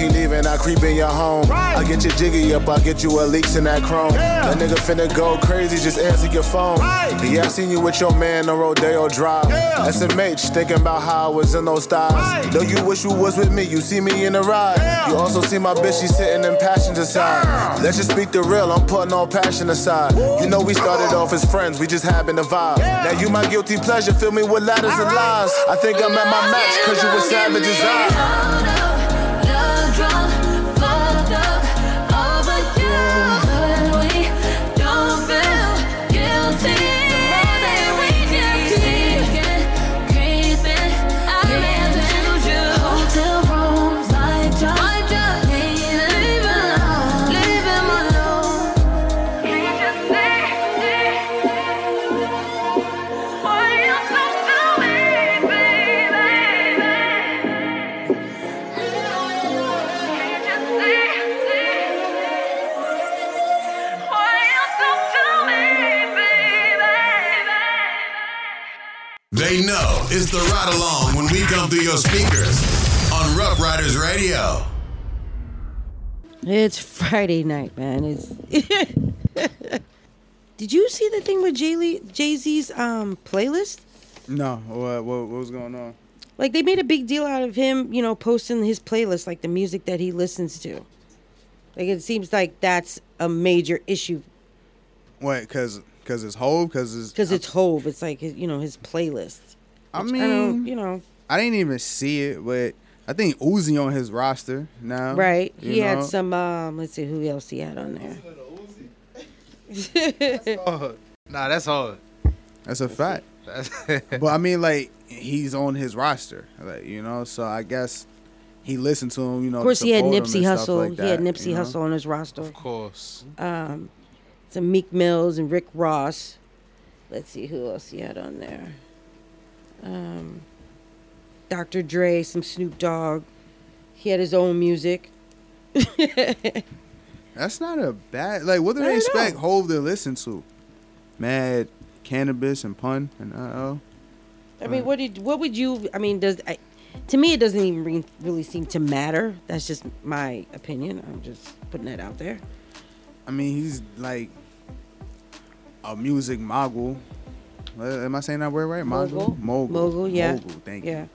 Speaker 11: he leaving, I creep in your home. I get your jiggy up, I get you a leaks in that chrome. That nigga finna go crazy, just answer your phone. Yeah, I seen you with your man on Rodeo Drive. SMH, thinking about how I was in those styles. Though you wish you was with me, you see me in the ride. You also see my bitch, she sitting in passenger side. Let's just speak the real, I'm putting all passion aside. You know we started off as friends, we just happened to vibe. Now you my guilty pleasure, fill me with ladders and lies. I think I'm at my max, cause you a savage as I.
Speaker 7: the
Speaker 1: Ryde Along when we come through your speakers on Ruff Ryders Radio.
Speaker 2: It's Friday night, man. It's. Did you see the thing with Jay Z's um playlist?
Speaker 3: No, what, what, what was going on?
Speaker 2: Like they made a big deal out of him, you know, posting his playlist, like the music that he listens to. Like it seems like that's a major issue
Speaker 3: What? Cause, cause it's Hove. Cause it's.
Speaker 2: because it's Hove. It's like you know his playlist.
Speaker 3: I
Speaker 2: Which
Speaker 3: mean,
Speaker 2: don't- you know,
Speaker 3: I didn't even see it, but I think Uzi on his roster now.
Speaker 2: Right.
Speaker 3: you
Speaker 2: He had some. Um, let's see who else he had on there.
Speaker 4: Nah, that's hard.
Speaker 3: That's a fact.
Speaker 4: That's
Speaker 3: but I mean, like he's on his roster, like you know. So I guess he listened to him. You know,
Speaker 2: of course, he had Nipsey
Speaker 3: and
Speaker 2: Hussle.
Speaker 3: like
Speaker 2: he had Nipsey
Speaker 3: you know?
Speaker 2: Hussle on his roster.
Speaker 4: of course.
Speaker 2: Um, some Meek Mills and Rick Ross. Let's see who else he had on there. Um, Dr. Dre, some Snoop Dogg. He had his own music.
Speaker 3: That's not a bad. Like, what do they expect
Speaker 2: know.
Speaker 3: Hove to listen to? Mad Canibus and pun and uh oh.
Speaker 2: I mean, what did what would you? I mean, does I, to me it doesn't even re- really seem to matter. That's just my opinion. I'm just putting that out there.
Speaker 3: I mean, he's like a music mogul. Uh, Am I saying that word right?
Speaker 2: Mogul.
Speaker 3: Mogul.
Speaker 2: Mogul, yeah.
Speaker 3: Mogul, thank you.
Speaker 2: Yeah.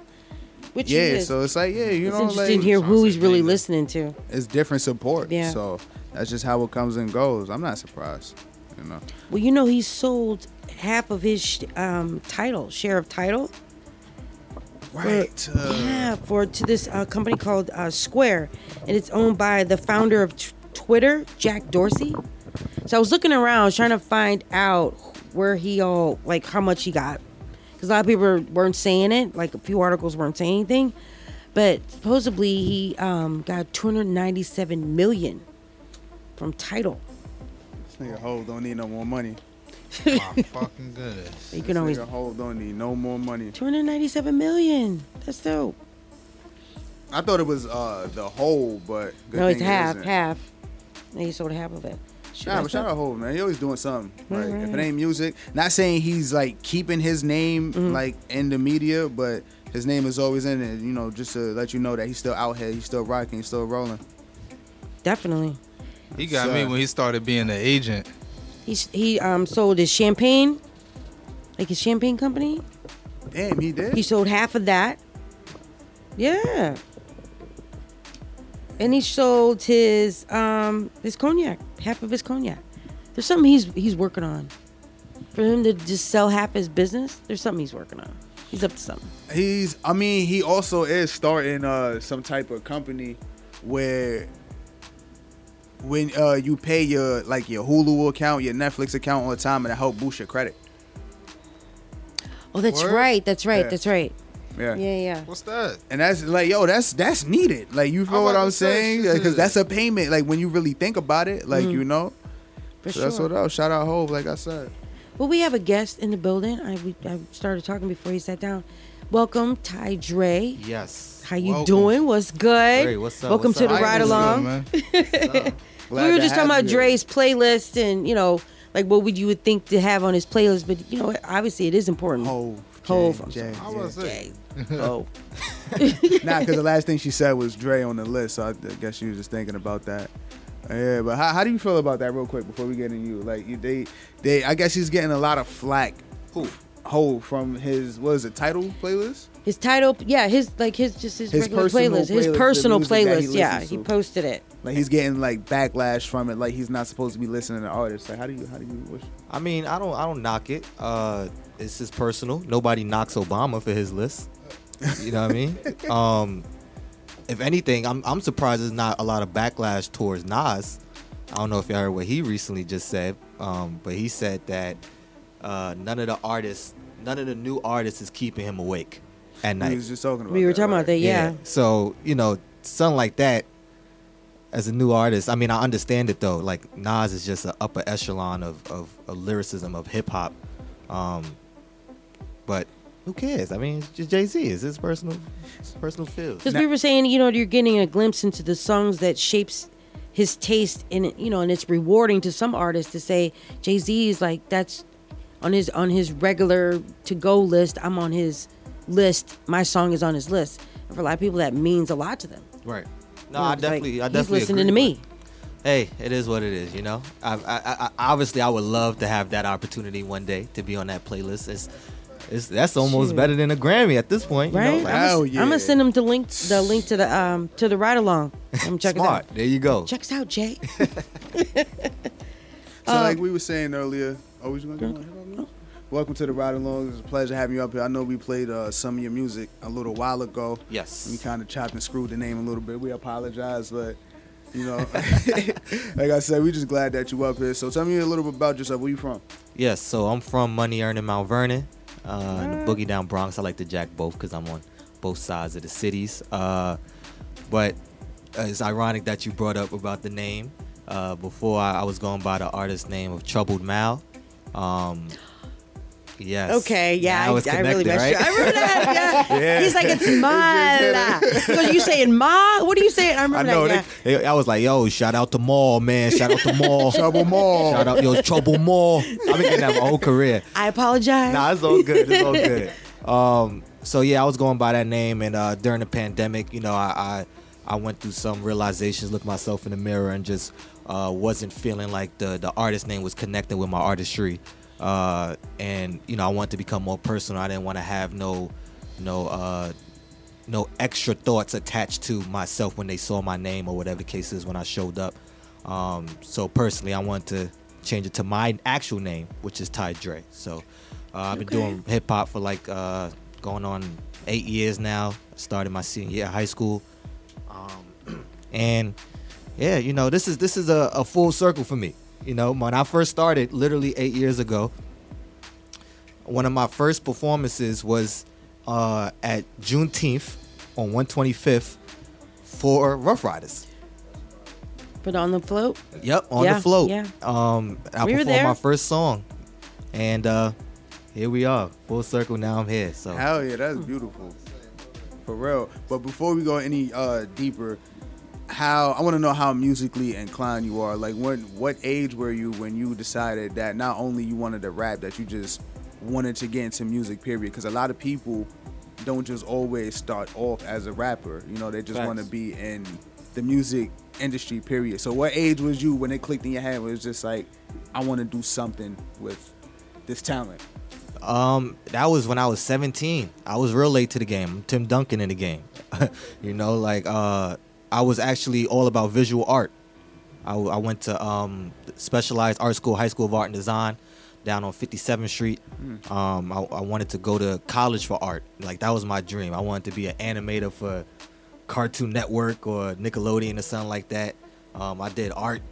Speaker 2: Which
Speaker 3: yeah,
Speaker 2: is.
Speaker 3: so it's like, yeah, you
Speaker 2: it's
Speaker 3: know,
Speaker 2: interesting
Speaker 3: like,
Speaker 2: to hear who he's really listening to.
Speaker 3: it's different support.
Speaker 2: Yeah.
Speaker 3: So that's just how it comes and goes. I'm not surprised. You know.
Speaker 2: Well, you know, he sold half of his um, Tidal, share of Tidal.
Speaker 3: Right.
Speaker 2: For, yeah, for to this uh, company called uh, Square, and it's owned by the founder of t- Twitter, Jack Dorsey. So I was looking around trying to find out where he all like how much he got, because a lot of people weren't saying it. Like a few articles weren't saying anything, but supposedly he um, got 297 million from Tidal.
Speaker 3: This nigga Hove don't need no more money.
Speaker 4: My fucking goodness.
Speaker 2: You
Speaker 3: This
Speaker 2: can always
Speaker 3: nigga Hove don't need no more money.
Speaker 2: 297 million. That's dope.
Speaker 3: I thought it was uh the whole, but good
Speaker 2: no, it's
Speaker 3: thing it
Speaker 2: half,
Speaker 3: isn't.
Speaker 2: half. And he sold half of it. Shoot,
Speaker 3: Nah, but shout out Hove, man. He always doing something. Like if it ain't music, not saying he's like keeping his name
Speaker 2: Mm-hmm.
Speaker 3: like in the media, but his name is always in it. You know, just to let you know that he's still out here, he's still rocking, he's still rolling.
Speaker 2: Definitely.
Speaker 4: He got me when he started being an agent.
Speaker 2: He's he um sold his champagne, like his champagne company.
Speaker 3: Damn, he did.
Speaker 2: He sold half of that. Yeah. And he sold his um his cognac, half of his cognac. There's something he's he's working on. For him to just sell half his business, there's something he's working on. He's up to something.
Speaker 3: He's. I mean, he also is starting uh some type of company where when uh you pay your like your Hulu account, your Netflix account all the time, and it help boost your credit.
Speaker 2: Oh, that's
Speaker 3: Word?
Speaker 2: right. That's right.
Speaker 3: Yeah.
Speaker 2: That's right.
Speaker 3: Yeah.
Speaker 2: Yeah, yeah.
Speaker 4: What's that?
Speaker 3: And that's like, yo, that's that's needed. Like, you feel
Speaker 4: I'm
Speaker 3: what I'm saying? Because that's a payment. Like when you really think about it, like
Speaker 2: Mhm.
Speaker 3: you know.
Speaker 2: For
Speaker 3: so that's
Speaker 2: sure.
Speaker 3: what else. Shout out Hove, like I said.
Speaker 2: Well, we have a guest in the building. I we, I started talking before he sat down. Welcome, Ty Dre.
Speaker 12: Yes.
Speaker 2: How you
Speaker 12: Welcome.
Speaker 2: doing? What's good?
Speaker 12: Great, what's up,
Speaker 2: Welcome
Speaker 12: what's
Speaker 2: to
Speaker 12: up?
Speaker 2: the
Speaker 12: Ryde
Speaker 2: Along.
Speaker 12: good,
Speaker 2: we were just talking about
Speaker 3: you.
Speaker 2: Dre's playlist and you know, like what would you would think to have on his playlist, but you know, obviously it is important.
Speaker 3: Hove.
Speaker 2: Hove. I'm
Speaker 3: Jay.
Speaker 4: I was
Speaker 2: Jay.
Speaker 4: It.
Speaker 2: Oh.
Speaker 3: nah, because the last thing she said was Dre on the list, so I I guess she was just thinking about that. Yeah, but how, how do you feel about that, real quick, before we get into you? Like, you, they, they, I guess he's getting a lot of flack.
Speaker 12: Who?
Speaker 3: Hove from his what is it Tidal playlist?
Speaker 2: His Tidal, yeah, his like his just his,
Speaker 3: His
Speaker 2: regular
Speaker 3: personal
Speaker 2: playlist, his personal
Speaker 3: music that he
Speaker 2: playlist. Yeah,
Speaker 3: listens
Speaker 2: he posted it.
Speaker 3: Like he's getting like backlash from it. Like he's not supposed to be listening to artists. Like how do you how do you wish?
Speaker 12: I mean, I don't, I don't knock it. Uh, it's just personal. Nobody knocks Obama for his list. You know what I mean? Um, if anything, I'm, I'm surprised there's not a lot of backlash towards Nas. I don't know if you heard what he recently just said, um, but he said that uh, none of the artists, none of the new artists is keeping him awake at night.
Speaker 3: We was just talking about.
Speaker 2: We were
Speaker 3: that,
Speaker 2: talking
Speaker 3: right?
Speaker 2: about that, yeah.
Speaker 12: So you know, something like that. As a new artist, I mean, I understand it though. Like Nas is just an upper echelon of, of, of lyricism of hip hop, um, but who cares? I mean, it's just Jay Z. It's his personal, his personal feels.
Speaker 2: Because we were saying, you know, you're getting a glimpse into the songs that shapes his taste, and you know, and it's rewarding to some artists to say Jay Z is like that's on his on his regular to go list. I'm on his list. My song is on his list. And for a lot of people, that means a lot to them.
Speaker 12: Right. No,
Speaker 2: You know,
Speaker 12: I
Speaker 2: it's like,
Speaker 12: definitely, I
Speaker 2: he's
Speaker 12: definitely
Speaker 2: listening
Speaker 12: agree,
Speaker 2: to me.
Speaker 12: Hey, it is what it is. You know, I, I, I, obviously, I would love to have that opportunity one day to be on that playlist. It's, it's that's almost
Speaker 2: Shoot.
Speaker 12: better than a Grammy at this point. You
Speaker 2: Right?
Speaker 12: know?
Speaker 2: I'm gonna send him the link, the link to the um to the Ryde Along. I'm check
Speaker 12: Smart.
Speaker 2: it out.
Speaker 12: There you go.
Speaker 2: Check us out, Jay.
Speaker 3: So
Speaker 2: Uh,
Speaker 3: like we were saying earlier, oh, we gonna do one? welcome to the Ryde Along. It's a pleasure having you up here. I know we played uh, some of your music a little while ago.
Speaker 12: Yes.
Speaker 3: We kind of chopped and screwed the name a little bit. We apologize, but you know, like I said, we're just glad that you up here. So tell me a little bit about yourself. Where you from?
Speaker 12: Yes, so I'm from Money Earning Mount Vernon, uh, in the Boogie Down Bronx. I like to jack both because I'm on both sides of the cities. Uh, but it's ironic that you brought up about the name. Uh, before I, I was going by the artist name of Troubled Mal. Um, yes.
Speaker 2: Okay, yeah,
Speaker 12: Now
Speaker 2: I,
Speaker 12: it's
Speaker 2: I really
Speaker 12: connected,
Speaker 2: messed
Speaker 12: right?
Speaker 2: you. I remember that. Yeah.
Speaker 12: Yeah.
Speaker 2: He's like, it's Mala. Because you saying Ma? What are you saying? I
Speaker 12: I
Speaker 2: remember
Speaker 12: know.
Speaker 2: that.
Speaker 12: they- they- I was like, yo, shout out to Maul, man. Shout out to Maul.
Speaker 3: Trouble Maul.
Speaker 12: Shout out, yo, Trouble Maul. I've been getting that my whole career.
Speaker 2: I apologize.
Speaker 12: Nah, it's all good. It's all good. Um, so yeah, I was going by that name, and uh, during the pandemic, you know, I, I I went through some realizations, looked myself in the mirror, and just uh, wasn't feeling like the the artist name was connecting with my artistry. Uh, and you know, I wanted to become more personal. I didn't want to have no no uh, no extra thoughts attached to myself when they saw my name or whatever the case is when I showed up. Um, so personally, I wanted to change it to my actual name, which is Ty Dre. So uh, I've been
Speaker 13: Okay.
Speaker 12: doing hip hop for like uh, going on eight years now. Started my senior year of high school, um, and yeah, you know this is this is a, a full circle for me. You know, when I first started, literally eight years ago, one of my first performances was uh, at Juneteenth on 125th for Ruff Ryders.
Speaker 2: But on the float?
Speaker 12: Yep, on
Speaker 2: Yeah,
Speaker 12: the float.
Speaker 2: yeah.
Speaker 12: Um, I
Speaker 2: We were
Speaker 12: performed
Speaker 2: there.
Speaker 12: my first song, and uh, here we are, full circle. Now I'm here. So
Speaker 3: Hell yeah, that's beautiful. For real. But before we go any uh deeper, how I want to know how musically inclined you are. Like when what age were you when you decided that not only you wanted to rap, that you just wanted to get into music, period? Because a lot of people don't just always start off as a rapper. You know, they just want to be in the music industry, period. So what age was you when it clicked in your head? Where it was just like, I want to do something with this talent.
Speaker 12: Um, that was when I was 17. I was real late to the game. I'm Tim Duncan in the game. you know, like uh, I was actually all about visual art. I went to um, specialized art school, high school of art and design, down on 57th Street.
Speaker 3: Mm.
Speaker 12: Um, I, I wanted to go to college for art. Like that was my dream. I wanted to be an animator for Cartoon Network or Nickelodeon or something like that. Um, I did art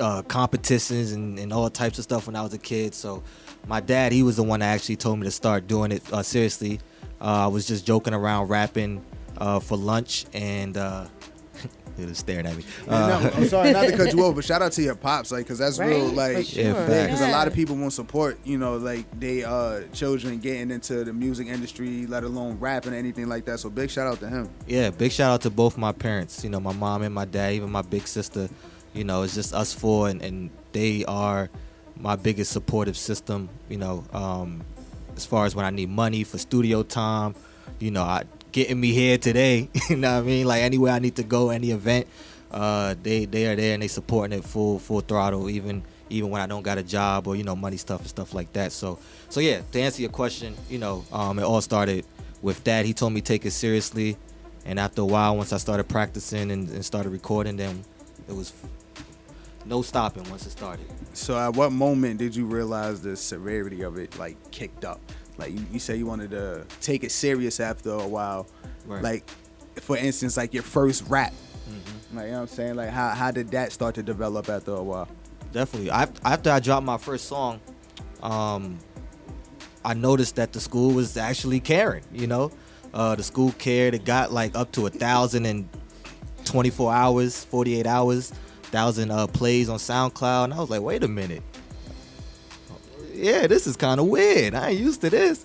Speaker 12: uh, competitions and, and all types of stuff when I was a kid. So my dad, he was the one that actually told me to start doing it uh, seriously. Uh, I was just joking around rapping uh, for lunch and uh, he was staring at me. Uh,
Speaker 3: no, I'm sorry not to cut you off, but shout out to your pops, like, cause that's real, like,
Speaker 12: for sure. Yeah, facts.
Speaker 3: because a lot of people won't support, you know, like they uh children getting into the music industry, let alone rapping or anything like that. So big shout out to him.
Speaker 12: yeah, big shout out to both my parents. You know, my mom and my dad, even my big sister. You know, it's just us four, and, and they are my biggest supportive system. You know, um, as far as when I need money for studio time, you know, I getting me here today. you know what I mean? Like anywhere I need to go, any event, uh, they they are there and they supporting it full full throttle, even even when I don't got a job or you know money stuff and stuff like that. So so yeah, to answer your question, you know, um, it all started with that. He told me take it seriously, and after a while, once I started practicing and, and started recording, then it was no stopping once it started.
Speaker 3: So at what moment did you realize the severity of it like kicked up? Like you, you say you wanted to take it serious after a while.
Speaker 12: Right.
Speaker 3: Like for instance, like your first rap.
Speaker 12: Mm-hmm.
Speaker 3: Like you know what I'm saying? Like how how did that start to develop after a while?
Speaker 12: Definitely. Af- After I dropped my first song, um, I noticed that the school was actually caring. You know, uh, the school cared. It got like up to a thousand and twenty-four hours, forty-eight hours, thousand uh, plays on SoundCloud, and I was like, wait a minute. Yeah, this is kind of weird. I ain't used to this.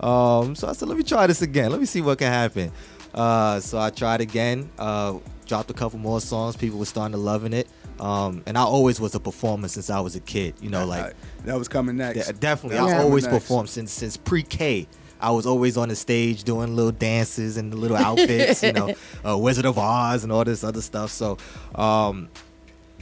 Speaker 12: Um, so I said, let me try this again. Let me see what can happen. Uh, so I tried again. Uh, dropped a couple more songs. People were starting to loving it. Um, and I always was a performer since I was a kid. You know, like
Speaker 3: that was coming next.
Speaker 12: Yeah, definitely,
Speaker 3: That was
Speaker 12: I always
Speaker 3: next.
Speaker 12: performed since since pre-K. I was always on the stage doing little dances and little outfits, you know, uh, Wizard of Oz and all this other stuff. So, um,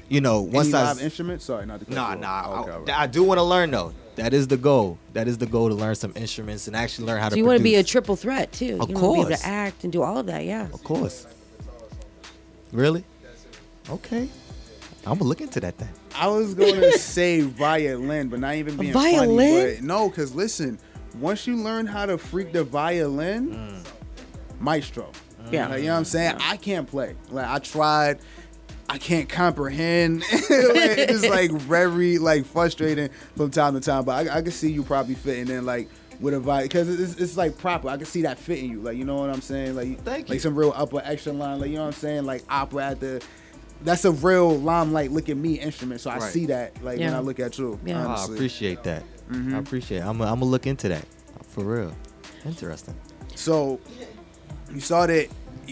Speaker 12: you know, once
Speaker 3: Any
Speaker 12: I
Speaker 3: live instruments? Sorry, not to cut
Speaker 12: Nah,
Speaker 3: you
Speaker 12: nah.
Speaker 3: Okay,
Speaker 12: I,
Speaker 3: all right.
Speaker 12: I do want to learn though. That is the goal. That is the goal to learn some instruments and actually learn how
Speaker 2: So
Speaker 12: to.
Speaker 2: you want to be a triple threat too.
Speaker 12: Of
Speaker 2: you wanna Be able
Speaker 12: course.
Speaker 2: to act and do all of that. Yeah.
Speaker 12: Of course. Really? Okay. I'm gonna look into that thing.
Speaker 3: I was gonna say violin, but not even being
Speaker 2: violin?
Speaker 3: funny. But no, because listen, once you learn how to freak the violin, mm. maestro.
Speaker 2: Yeah.
Speaker 3: Like, you know what I'm saying? I can't play. Like I tried. I can't comprehend. it's like very like frustrating from time to time. But I, I can see you probably fitting in like with a vibe because it's, it's like proper. I can see that fitting you. Like you know what I'm saying? Like
Speaker 12: Thank
Speaker 3: like
Speaker 12: you.
Speaker 3: some real upper extra line. Like you know what I'm saying? Like opera at the. That's a real limelight look at me instrument. So I
Speaker 12: Right.
Speaker 3: see that like when I look at you.
Speaker 2: Yeah.
Speaker 12: Oh, I appreciate that.
Speaker 3: Mhm.
Speaker 12: I appreciate. It. I'm. I'm gonna look into that for real. Interesting.
Speaker 3: So you started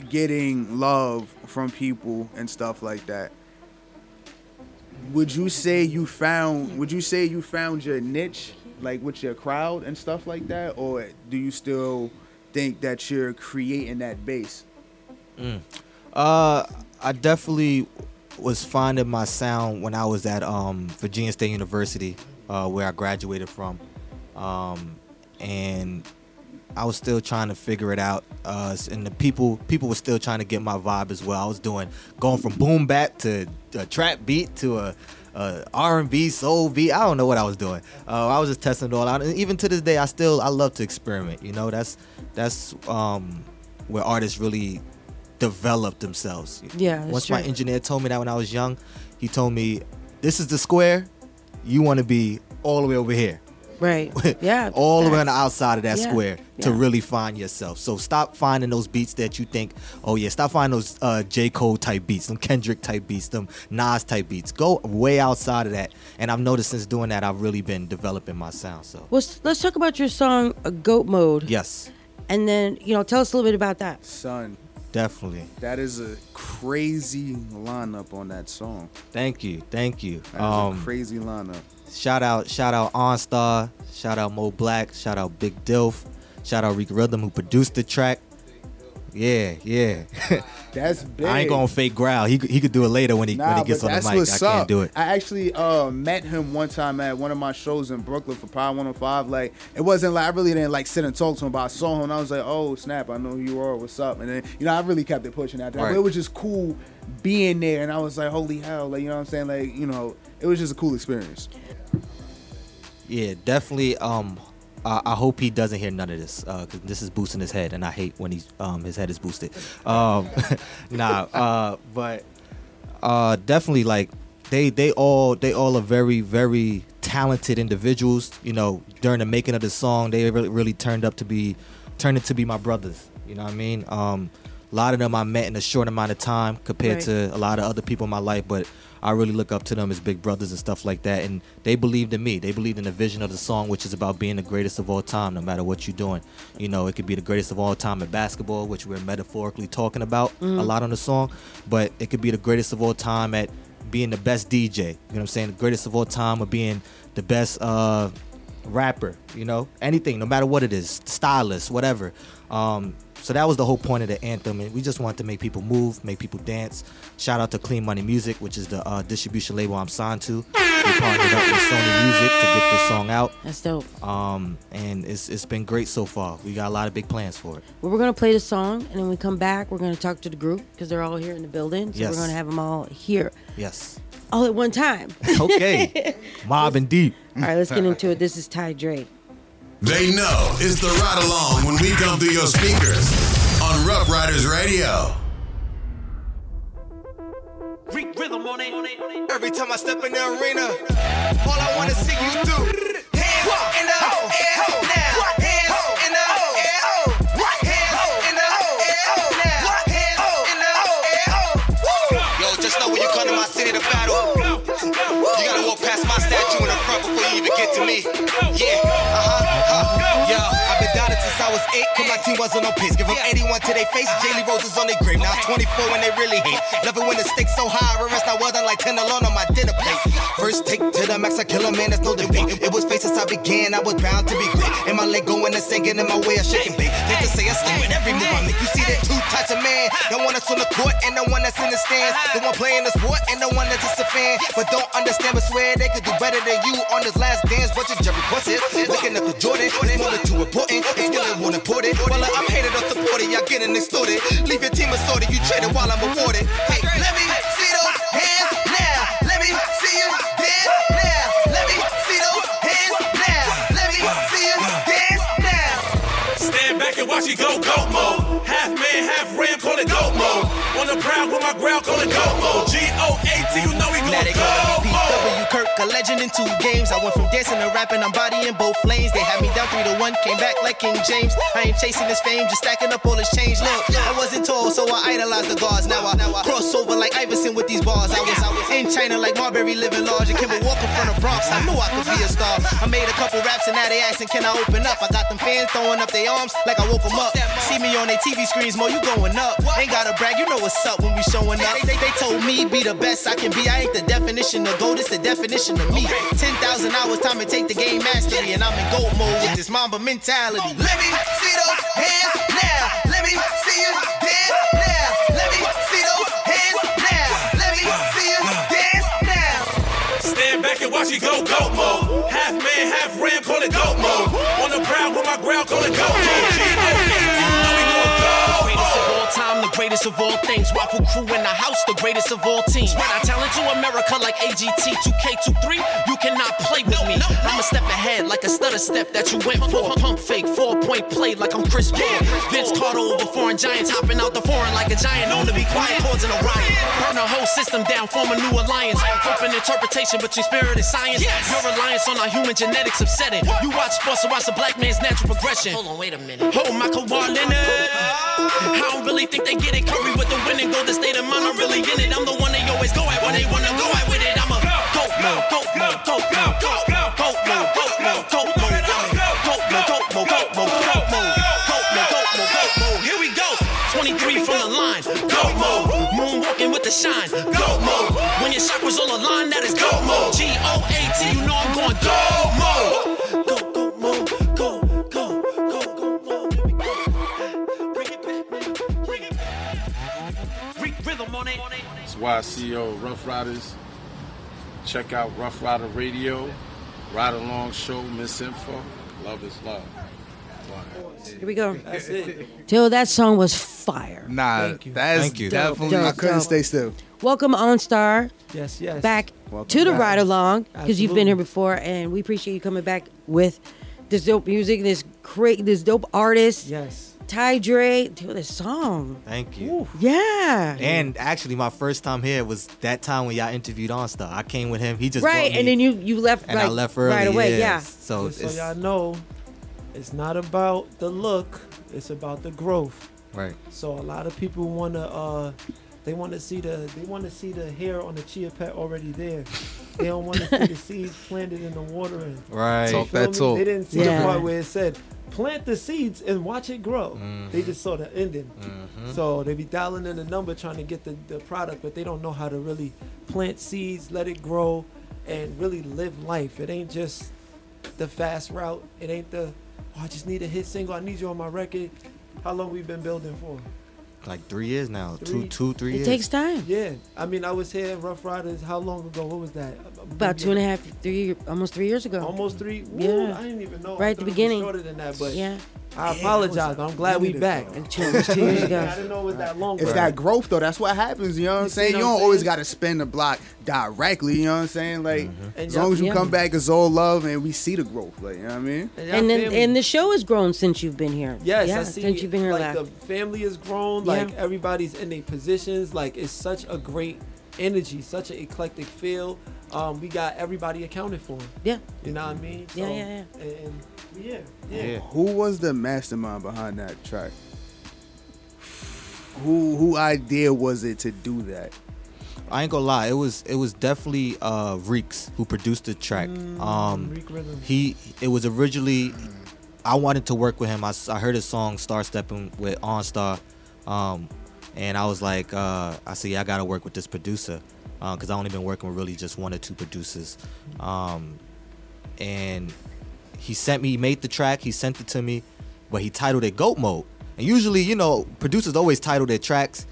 Speaker 3: getting love from people and stuff like that. Would you say you found would you say you found your niche like with your crowd and stuff like that or do you still think that you're creating that base?
Speaker 12: Uh, I definitely was finding my sound when I was at um, Virginia State University, uh, where I graduated from, um, and I was still trying to figure it out. Uh, and the people people were still trying to get my vibe as well. I was doing going from boom bap to a trap beat to a, a R&B soul beat. I don't know what I was doing. Uh, I was just testing it all out. And even to this day, I still I love to experiment. You know, that's that's um, where artists really develop themselves.
Speaker 2: Yeah, that's
Speaker 12: Once my engineer told me that when I was young, he told me, "This is the square. You want to be all the way over here."
Speaker 2: Right. Yeah.
Speaker 12: all the way on the outside of that
Speaker 2: Yeah,
Speaker 12: square to
Speaker 2: yeah.
Speaker 12: really find yourself. So stop finding those beats that you think, oh yeah, stop finding those uh, J. Cole type beats, them Kendrick type beats, them Nas type beats. Go way outside of that. And I've noticed since doing that, I've really been developing my sound. So
Speaker 2: Well, s- let's talk about your song uh, "Goat Mode."
Speaker 12: yes,
Speaker 2: And then you know, tell us a little bit about that.
Speaker 3: Son,
Speaker 12: definitely.
Speaker 3: that is a crazy lineup on that song.
Speaker 12: Thank you, thank you.
Speaker 3: That is
Speaker 12: Um,
Speaker 3: a crazy lineup.
Speaker 12: Shout out, shout out Arnstar, shout out Moe Black, shout out Big Dilf, shout out Reek Rhythm who produced the track. Yeah, yeah.
Speaker 3: That's big.
Speaker 12: I ain't gonna fake growl. He he could do it later when he when he gets on the mic. I can't
Speaker 3: up.
Speaker 12: do it.
Speaker 3: I actually uh, met him one time at one of my shows in Brooklyn for Power 105. Like it wasn't like I really didn't like sit and talk to him, but I saw him and I was like, oh snap, I know who you are. What's up? And then you know I really kept it pushing after that.
Speaker 12: Right.
Speaker 3: But it was just cool being there, and I was like, holy hell, like you know what I'm saying? Like you know, it was just a cool experience.
Speaker 12: Yeah, definitely. Um, I, I hope he doesn't hear none of this because this is boosting his head, and I hate when he's um his head is boosted. Um, nah, uh, but uh, definitely like they they all they all are very very talented individuals. You know, during the making of the song, they really really turned up to be turned into be my brothers. You know what I mean? Um, a lot of them I met in a short amount of time compared
Speaker 2: Right.
Speaker 12: to a lot of other people in my life, but I really look up to them as big brothers and stuff like that. And they believed in me. They believed in the vision of the song, which is about being the greatest of all time, no matter what you're doing. You know, it could be the greatest of all time at basketball, which we're metaphorically talking about a lot on the song, but it could be the greatest of all time at being the best DJ. You know what I'm saying? The greatest of all time of being the best uh, rapper. You know, anything, no matter what it is, stylist, whatever. Um, so that was the whole point of the anthem, and we just wanted to make people move, make people dance. Shout out to Clean Money Music, which is the uh, distribution label I'm signed to. We partnered up with Sony Music to get this song out.
Speaker 2: That's dope.
Speaker 12: Um, and it's it's been great so far. We got a lot of big plans for it.
Speaker 2: Well, we're gonna play the song, and then we come back. We're gonna talk to the group because they're all here in the building. So
Speaker 12: Yes.
Speaker 2: we're gonna have them all here,
Speaker 12: Yes.
Speaker 2: all at one time.
Speaker 12: Okay. Mob and deep.
Speaker 2: all right, let's get into it. This is Ty Dre.
Speaker 1: They know it's the Ryde Along when we come through your speakers on Ruff Ryders Radio.
Speaker 14: Every time I step in the arena, all I wanna see you do. Hands in the air now. Hands in the air. Hands in the air now. Hands in the air. Yo, just know when you come to my wasn't on pace. Give up 81 to their face, uh-huh. Jaylee Roses on their grave. Now 24 when they really hate. Love it when the stakes so high, I rest I wasn't like 10 alone on my dinner plate. First take to the max, I kill a man, That's no debate. It was since I began, I was bound to be great. And my leg going and sinking in my way of shaking bait. They to say I stay with every move I make. You see that two types of man, the one that's on the court and the one that's in the stands. The uh-huh. one playing the sport and the one that's just a fan. But don't understand, but swear they could do better than you on this last dance. Bunch of Jerry Krauses, looking up to Jordan. This moment too important, it's getting more important. Well, I'm hated or supported, y'all getting extorted. Leave your team assorted, you traded while I'm aborted. Hey, let me see those hands now. Let me see you dance now. Let me see those hands now. Let me see you dance now.
Speaker 13: Stand back and watch you go go mode. Half man, half ram, call it go mode. On the ground with my growl, call it go mode. G O A T, you know we gon'
Speaker 15: go. Kirk, a legend in two games. I went from dancing to rapping, I'm bodying both lanes. They had me down three to one, came back like King James. I ain't chasing this fame, just stacking up all this change. Look, I wasn't tall, so I idolized the guards. Now I, now I cross over like Iverson with these bars. I was, I was in China like Marbury living large. And Kemba Walker from the Bronx. I knew I could be a star. I made a couple raps and now they asking, can I open up? I got them fans throwing up their arms like I woke them up. See me on their TV screens, more you going up. Ain't gotta brag, you know what's up when we showing up. They, they told me be the best I can be. I ain't the definition of gold, it's the definition of me. 10,000 hours time to take the game mastery, and I'm in gold mode with this Mamba mentality.
Speaker 14: Let me see those hands now. Let me see you dance now. Let me see those hands now. Let me see you dance now.
Speaker 13: Stand back and watch it go goat mode. Half man, half ram, call it goat mode. On the prowl with my growl, call it goat mode.
Speaker 16: Greatest of all things. Waffle crew in the house, the greatest of all teams. Spread our talent to America like AGT, 2K23. You cannot play with me. I'm a step ahead like a stutter step that you went for. Pump fake, four point play like I'm Chris Paul. Vince Carter over foreign giants, hopping out the foreign like a giant. Known to be quiet, causing a riot. Burn the whole system down, form a new alliance. Open interpretation between spirit and science. Your reliance on our human genetics upsetting. You watch sports, so watch the black man's natural progression. Hold on, wait a minute. Hold my Kawhi Leonard. I don't really think they get it. Curry with the winning goal, the state of mind, I'm really in it. I'm the one they always go at when they wanna go at with it. I'm a goat mode, goat mode, goat mode, goat mode, goat mode, goat mode, goat mode, goat mode, goat mode, goat mode. Here we go. 23 from the line, goat mode. Moonwalking with the shine, goat mode. When your chakras all aligned, that is goat mode. G O A T,
Speaker 17: That's why CEO Ruff Ryders. Check out Ruff Ryder Radio, Ryde Along Show, Miss Info. Love is love.
Speaker 2: Here we go.
Speaker 17: That's it.
Speaker 2: Till that song was fire.
Speaker 4: Nah, that's
Speaker 12: Thank you.
Speaker 4: definitely.
Speaker 2: Dope,
Speaker 3: I couldn't
Speaker 2: dope.
Speaker 3: stay still.
Speaker 2: Welcome Arnstar.
Speaker 18: Yes, yes.
Speaker 2: Back
Speaker 18: Welcome
Speaker 2: to the
Speaker 18: back.
Speaker 2: Ryde Along because you've been here before, and we appreciate you coming back with this dope music, this great, this dope artist.
Speaker 18: Yes.
Speaker 2: Ty Dre, dude, this song.
Speaker 12: Thank you.
Speaker 2: Yeah.
Speaker 12: And actually, my first time here was that time when y'all interviewed Arnstar. I came with him. He just
Speaker 2: right,
Speaker 12: me,
Speaker 2: and then you you left
Speaker 12: and
Speaker 2: like,
Speaker 12: I left early
Speaker 2: right away.
Speaker 12: Yeah.
Speaker 2: Yeah.
Speaker 12: So
Speaker 18: Just so
Speaker 12: it's
Speaker 18: y'all know, it's not about the look; it's about the growth.
Speaker 12: right.
Speaker 18: So a lot of people want to, uh, they want to see the, they want to see the hair on the chia pet already there. they don't want to see the seeds planted in the watering.
Speaker 12: Right.
Speaker 4: Talk that talk.
Speaker 18: They didn't see
Speaker 2: Yeah.
Speaker 18: the part where it said plant the seeds and watch it grow. They mm-hmm. just saw the ending. Mm-hmm. So they be dialing in the number trying to get the, the product, but they don't know how to really plant seeds, let it grow, and really live life. It ain't just the fast route. It ain't the oh, I just need a hit single. I need you on my record. How long we been building for?
Speaker 12: Like three years now. Two, two, three.
Speaker 2: It
Speaker 12: years.
Speaker 2: takes time.
Speaker 18: Yeah, I mean, I was here in Ruff Ryders. How long ago? What was that?
Speaker 2: About two and a half, three, almost three years ago.
Speaker 18: Almost three.
Speaker 2: Yeah.
Speaker 18: I didn't even know.
Speaker 2: Right at the
Speaker 18: thought it was
Speaker 2: beginning.
Speaker 18: Shorter than that, but
Speaker 2: Yeah.
Speaker 18: I apologize. but I'm glad we back.
Speaker 2: Two, it two years ago.
Speaker 18: I didn't know it was that long.
Speaker 3: It's
Speaker 18: but-
Speaker 3: that growth though. That's what happens. You know what I'm saying? You
Speaker 18: I'm
Speaker 3: don't always got to spin the block directly. You know what I'm saying? Like mm-hmm.
Speaker 18: And
Speaker 3: as long as you
Speaker 2: yeah.
Speaker 3: come back, it's all love, and we see the growth. Like you know what I mean?
Speaker 18: y'all
Speaker 2: And then and the show has grown since you've been here.
Speaker 18: Yes,
Speaker 2: yeah,
Speaker 18: I see.
Speaker 2: since you've been here
Speaker 18: like
Speaker 2: last.
Speaker 18: the family has grown.
Speaker 2: Yeah.
Speaker 18: Like everybody's in their positions. Like it's such a great energy, such an eclectic feel. Um, we got everybody accounted for.
Speaker 2: Yeah.
Speaker 18: You know what I mean?
Speaker 2: Yeah,
Speaker 18: So,
Speaker 2: yeah,
Speaker 18: And, and yeah, yeah.
Speaker 12: Yeah.
Speaker 3: Who was the mastermind behind that track? Who who idea was it to do that?
Speaker 12: I ain't gonna lie, it was it was definitely uh Reeks who produced the track. um
Speaker 18: Reek
Speaker 12: he it was originally I wanted to work with him. I heard his song Star Stepping with Arnstar. Um and I was like, uh, I said, yeah, I gotta work with this producer. Because I only been working with really just one or two producers. Um and he sent me, he made the track, he sent it to me, but he titled it Goat Mode. And usually, you know, producers always title their tracks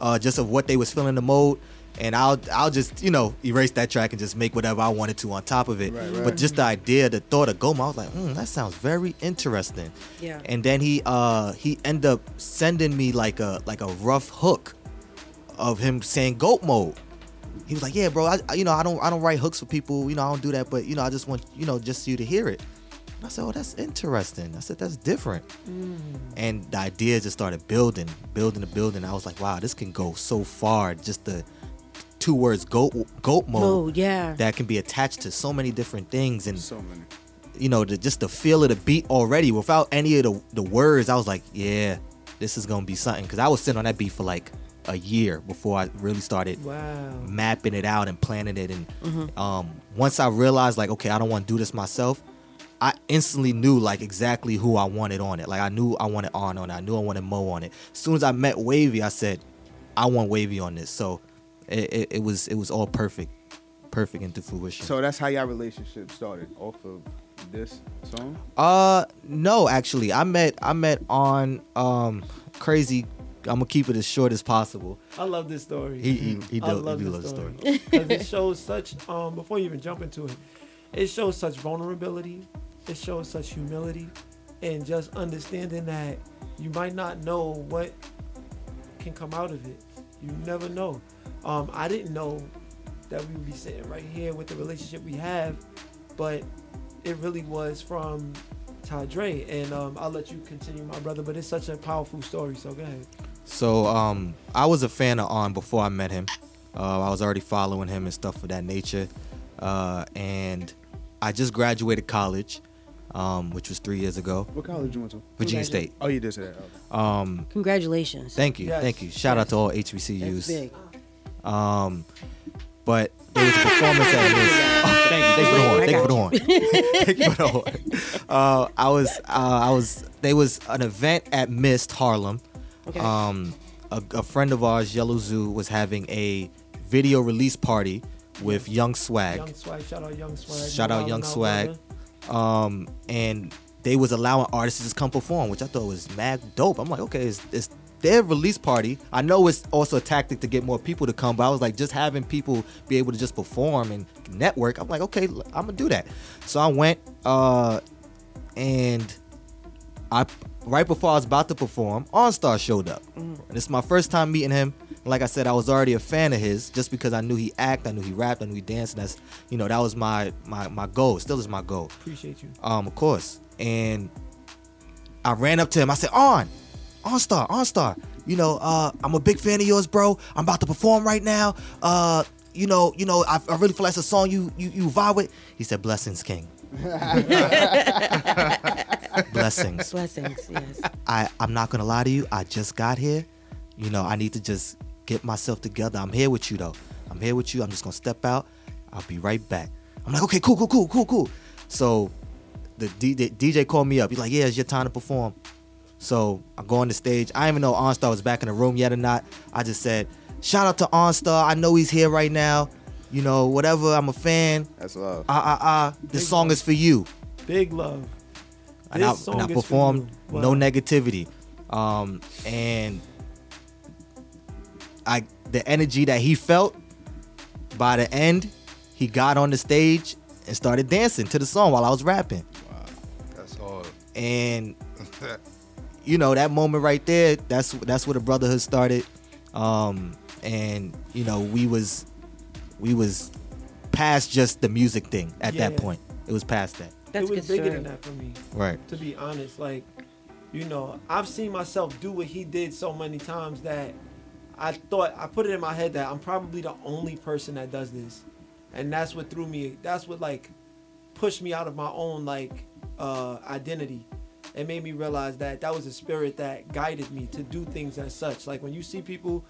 Speaker 12: uh, just of what they was feeling the mode. And I'll I'll just you know erase that track and just make whatever I wanted to on top of it.
Speaker 3: right.
Speaker 12: But just the idea, the thought of Goma, I was like, mm, that sounds very interesting.
Speaker 2: Yeah.
Speaker 12: And then he uh he ended up sending me like a like a rough hook of him saying goat mode. He was like, yeah, bro, I I- you know I don't I don't write hooks for people, you know I don't do that, but you know I just want you know just you to hear it. And I said, oh, that's interesting. I said, that's different. Mm. And the idea just started building, building and building. I was like, wow, this can go so far. Just the two words goat goat mode.
Speaker 2: Mode, yeah.
Speaker 12: That can be attached to so many different things and
Speaker 3: so many.
Speaker 12: You know, the, just the feel of the beat already without any of the, the words. I was like, yeah, this is gonna be something. Cause I was sitting on that beat for like a year before I really started
Speaker 18: Wow.
Speaker 12: mapping it out and planning it. And
Speaker 2: Mhm.
Speaker 12: um, once I realized like, okay, I don't want to do this myself, I instantly knew like exactly who I wanted on it. Like I knew I wanted On on it. I knew I wanted Moe on it. As soon as I met Wavey, I said, I want Wavey on this. So it, it, it was it was all perfect, perfect into fruition.
Speaker 3: So that's how your relationship started off of this song.
Speaker 12: Uh no, actually, I met I met on um crazy. I'm gonna keep it as short as possible.
Speaker 18: I love this story.
Speaker 12: He he, he,
Speaker 18: I
Speaker 12: do,
Speaker 18: love
Speaker 12: he do
Speaker 18: this
Speaker 12: love the story.
Speaker 18: because it shows such. Um, before you even jump into it, it shows such vulnerability. It shows such humility, and just understanding that you might not know what can come out of it. You never know. Um, I didn't know that we would be sitting right here with the relationship we have, but it really was from Ty Dre. And um, I'll let you continue, my brother. But it's such a powerful story. So go ahead.
Speaker 12: So um, I was a fan of On before I met him. Uh, I was already following him and stuff of that nature. Uh, and I just graduated college, um, which was three years ago.
Speaker 3: What college you went to?
Speaker 12: Virginia State.
Speaker 3: Oh, you did say that. Okay.
Speaker 12: Um,
Speaker 2: Congratulations.
Speaker 12: Thank you,
Speaker 2: Yes.
Speaker 12: thank you. Shout out to all
Speaker 2: That's
Speaker 12: HBCUs.
Speaker 2: big.
Speaker 12: Um, but there was a performance at Miss. Oh, thank you, thank you for the horn. Thank you for the horn. Thank you for the horn. Uh, I was, uh, I was. There was an event at Mist Harlem.
Speaker 2: Okay.
Speaker 12: Um, a, a friend of ours, Yellow Zoo, was having a video release party with Young Swag.
Speaker 18: Young Swag, shout out Young Swag.
Speaker 12: Shout out Young Swag. Um, and they was allowing artists to just come perform, which I thought was mad dope. I'm like, okay, it's, it's their release party. I know it's also a tactic to get more people to come, but I was like, just having people be able to just perform and network. I'm like, okay, I'm gonna do that. So I went, uh, and I right before I was about to perform, Arnstar showed up. And this is my first time meeting him. Like I said, I was already a fan of his just because I knew he act, I knew he rapped, I knew he danced. And that's you know that was my my my goal. Still is my goal.
Speaker 18: Appreciate you.
Speaker 12: Um, of course. And I ran up to him. I said, "On, Arnstar, Arnstar. You know, uh, I'm a big fan of yours, bro. I'm about to perform right now. Uh, you know, you know, I, I really feel like it's a song you you you vibe with." He said, "Blessings, King." Blessings.
Speaker 2: Blessings, yes.
Speaker 12: I, I'm not gonna lie to you. I just got here. You know, I need to just get myself together. I'm here with you though. I'm here with you. I'm just gonna step out. I'll be right back. I'm like, okay, cool, cool, cool, cool, cool. So the DJ, DJ called me up. He's like, yeah, it's your time to perform. So I go on the stage. I didn't even know Arnstar was back in the room yet or not. I just said, shout out to Arnstar. I know he's here right now. You know, whatever. I'm a fan.
Speaker 3: That's love.
Speaker 12: Ah ah ah. This song is for you.
Speaker 18: Big love.
Speaker 12: And I, and I performed
Speaker 18: you.
Speaker 12: no negativity. Um, and I the energy that he felt by the end, he got on the stage and started dancing to the song while I was rapping.
Speaker 4: Wow, that's hard.
Speaker 12: And you know that moment right there, that's that's where the brotherhood started. Um, and you know we was we was past just the music thing at that
Speaker 18: Yeah.
Speaker 12: point. It was past that.
Speaker 2: That's
Speaker 18: it was
Speaker 2: good
Speaker 18: bigger than that for me.
Speaker 12: Right.
Speaker 18: To be honest, like, you know, I've seen myself do what he did so many times that I thought I put it in my head that I'm probably the only person that does this, and that's what threw me. That's what like pushed me out of my own like uh, identity. It made me realize that that was a spirit that guided me to do things as such. Like when you see people,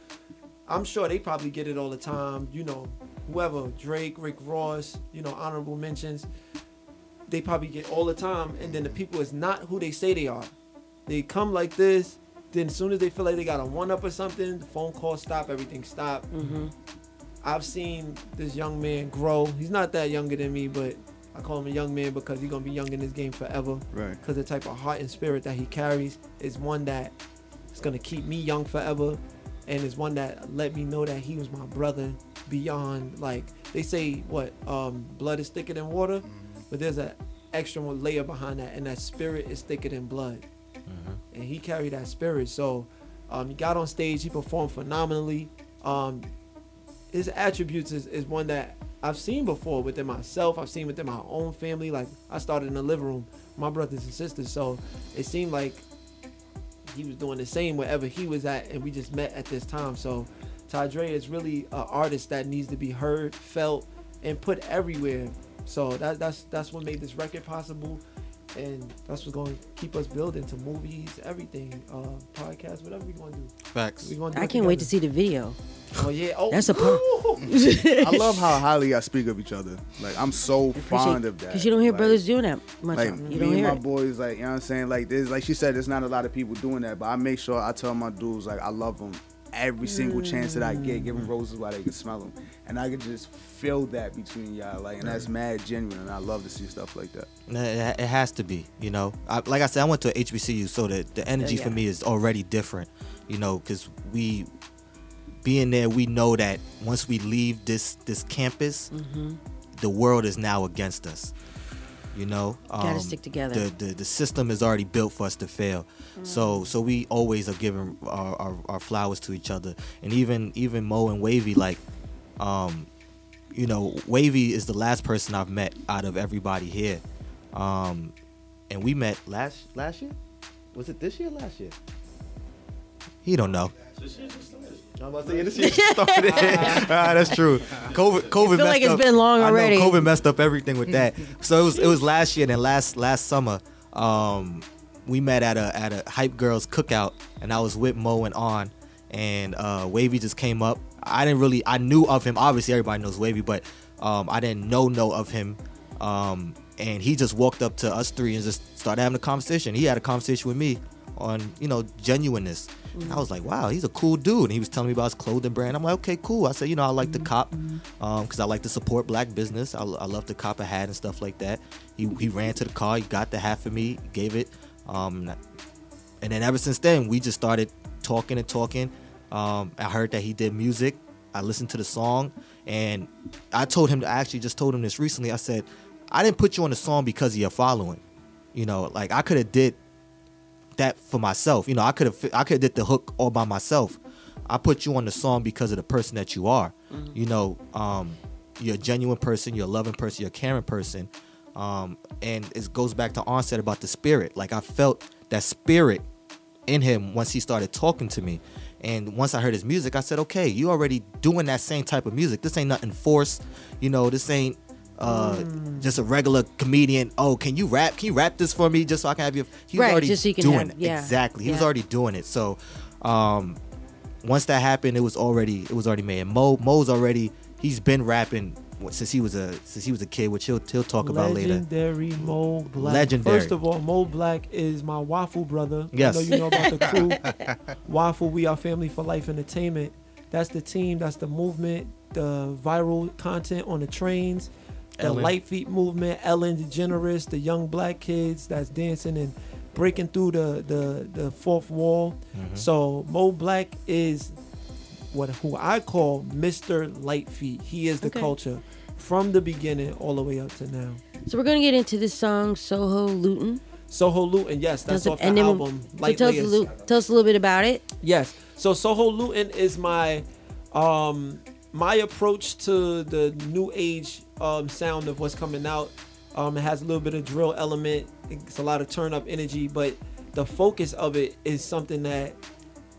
Speaker 18: I'm sure they probably get it all the time. You know, whoever Drake, Rick Ross, you know, honorable mentions they probably get all the time, and then the people is not who they say they are. They come like this, then as soon as they feel like they got a one up or something, the phone call stop, everything stop.
Speaker 2: Mm-hmm.
Speaker 18: I've seen this young man grow. He's not that younger than me, but I call him a young man because he's gonna be young in this game forever.
Speaker 3: Right.
Speaker 18: Because the type of heart and spirit that he carries is one that is gonna keep me young forever, and is one that let me know that he was my brother beyond like they say what um, blood is thicker than water, but there's an extra layer behind that, and that spirit is thicker than blood and he carried that spirit. So um, he got on stage, he performed phenomenally. Um, his attributes is, is one that I've seen before within myself. I've seen within my own family. Like I started in the living room my brothers and sisters. So it seemed like he was doing the same wherever he was at, and we just met at this time. So Ty Dre is really an artist that needs to be heard, felt, and put everywhere. So that, that's that's what made this record possible, and that's what's going to keep us building to movies, everything, uh, podcasts, whatever we going to do.
Speaker 12: Facts.
Speaker 18: We gonna do
Speaker 2: I can't wait to see the video.
Speaker 18: Oh yeah, oh
Speaker 2: That's a part.
Speaker 3: I love how highly y'all speak of each other. Like I'm so fond of that.
Speaker 2: Because you don't hear
Speaker 3: Like,
Speaker 2: brothers doing that much.
Speaker 3: Like
Speaker 2: you
Speaker 3: me
Speaker 2: don't
Speaker 3: and
Speaker 2: hear
Speaker 3: my
Speaker 2: it.
Speaker 3: boys, like you know what I'm saying. Like there's, like she said, there's not a lot of people doing that, but I make sure I tell my dudes like I love them every single chance that I get. Give them roses while they can smell them, and I can just feel that between y'all. Like, and that's mad genuine, and I love to see stuff like that.
Speaker 12: It it has to be, you know. I, like I said, I went to HBCU, so the, the energy
Speaker 3: Yeah,
Speaker 12: for me is already different, you know, because we being there, we know that once we leave this this campus,
Speaker 2: Mhm.
Speaker 12: the world is now against us. You know, Um,
Speaker 2: Gotta stick together.
Speaker 12: The, the the system is already built for us to fail. So so we always are giving our, our, our flowers to each other, and even even Moe and Wavey, like, um, you know, Wavey is the last person I've met out of everybody here, um, and we met last last year. Was it this year? or Last year? He don't know. I'm about to say this year just started. ah, that's true. COVID, COVID
Speaker 2: feel like it's
Speaker 12: up-
Speaker 2: been long
Speaker 12: I know,
Speaker 2: already.
Speaker 12: COVID messed up everything with that. So it was it was last year and last last summer. Um, we met at a at a hype girls cookout, and I was with Moe and On, and uh, Wavey just came up. I didn't really I knew of him. Obviously, everybody knows Wavey, but um, I didn't know know of him. Um, and he just walked up to us three and just started having a conversation. He had a conversation with me on you know genuineness. And I was like, wow, he's a cool dude. And he was telling me about his clothing brand. I'm like, okay, cool. I said, you know, I like to cop because I like to support black business. I, I love to cop a hat and stuff like that. He, he ran to the car, he got the hat for me, gave it. Um, and then ever since then, we just started talking and talking. Um, I heard that he did music. I listened to the song, and I told him. I actually just told him this recently. I said, I didn't put you on the song because of your following. You know, like I could have did that for myself. You know, I could have I could have did the hook all by myself. I put you on the song because of the person that you are. You know, um, you're a genuine person, you're a loving person, you're a caring person. Um, and it goes back to onset about the spirit. Like I felt that spirit in him once he started talking to me. And once I heard his music, I said, okay, you already doing that same type of music. This ain't nothing forced. You know, this ain't uh, just a regular comedian. Oh, can you rap? Can you rap this for me just so I can have you? He was
Speaker 2: Right,
Speaker 12: already
Speaker 2: just so you can
Speaker 12: doing
Speaker 2: have-
Speaker 12: it.
Speaker 2: yeah,
Speaker 12: Exactly. He was already doing it. So um, once that happened, it was already it was already made. And Moe Moe's already he's been rapping since he was a since he was a kid, which he'll he'll talk about later.
Speaker 18: Legendary Moe Black.
Speaker 12: Legendary.
Speaker 18: First of all, Moe Black is my Waffle brother.
Speaker 12: Yes.
Speaker 18: I know you know about the crew. Waffle, we are family for life entertainment. That's the team. That's the movement. The viral content on the trains. The light feet movement. Ellen DeGeneres. The young black kids that's dancing and breaking through the the, the fourth wall.
Speaker 12: Mm-hmm.
Speaker 18: So Moe Black is what who I call Mr. Light Feet. He is the
Speaker 2: Okay.
Speaker 18: culture from the beginning all the way up to now.
Speaker 2: So we're gonna get into this song Soho Luton.
Speaker 18: Soho Luton, yes, that's off the
Speaker 2: and then-
Speaker 18: album.
Speaker 2: So tell us, a little, tell us a little bit about it.
Speaker 18: Yes. So Soho Luton is my um my approach to the new age um sound of what's coming out. Um it has a little bit of drill element. It's a lot of turn up energy, but the focus of it is something that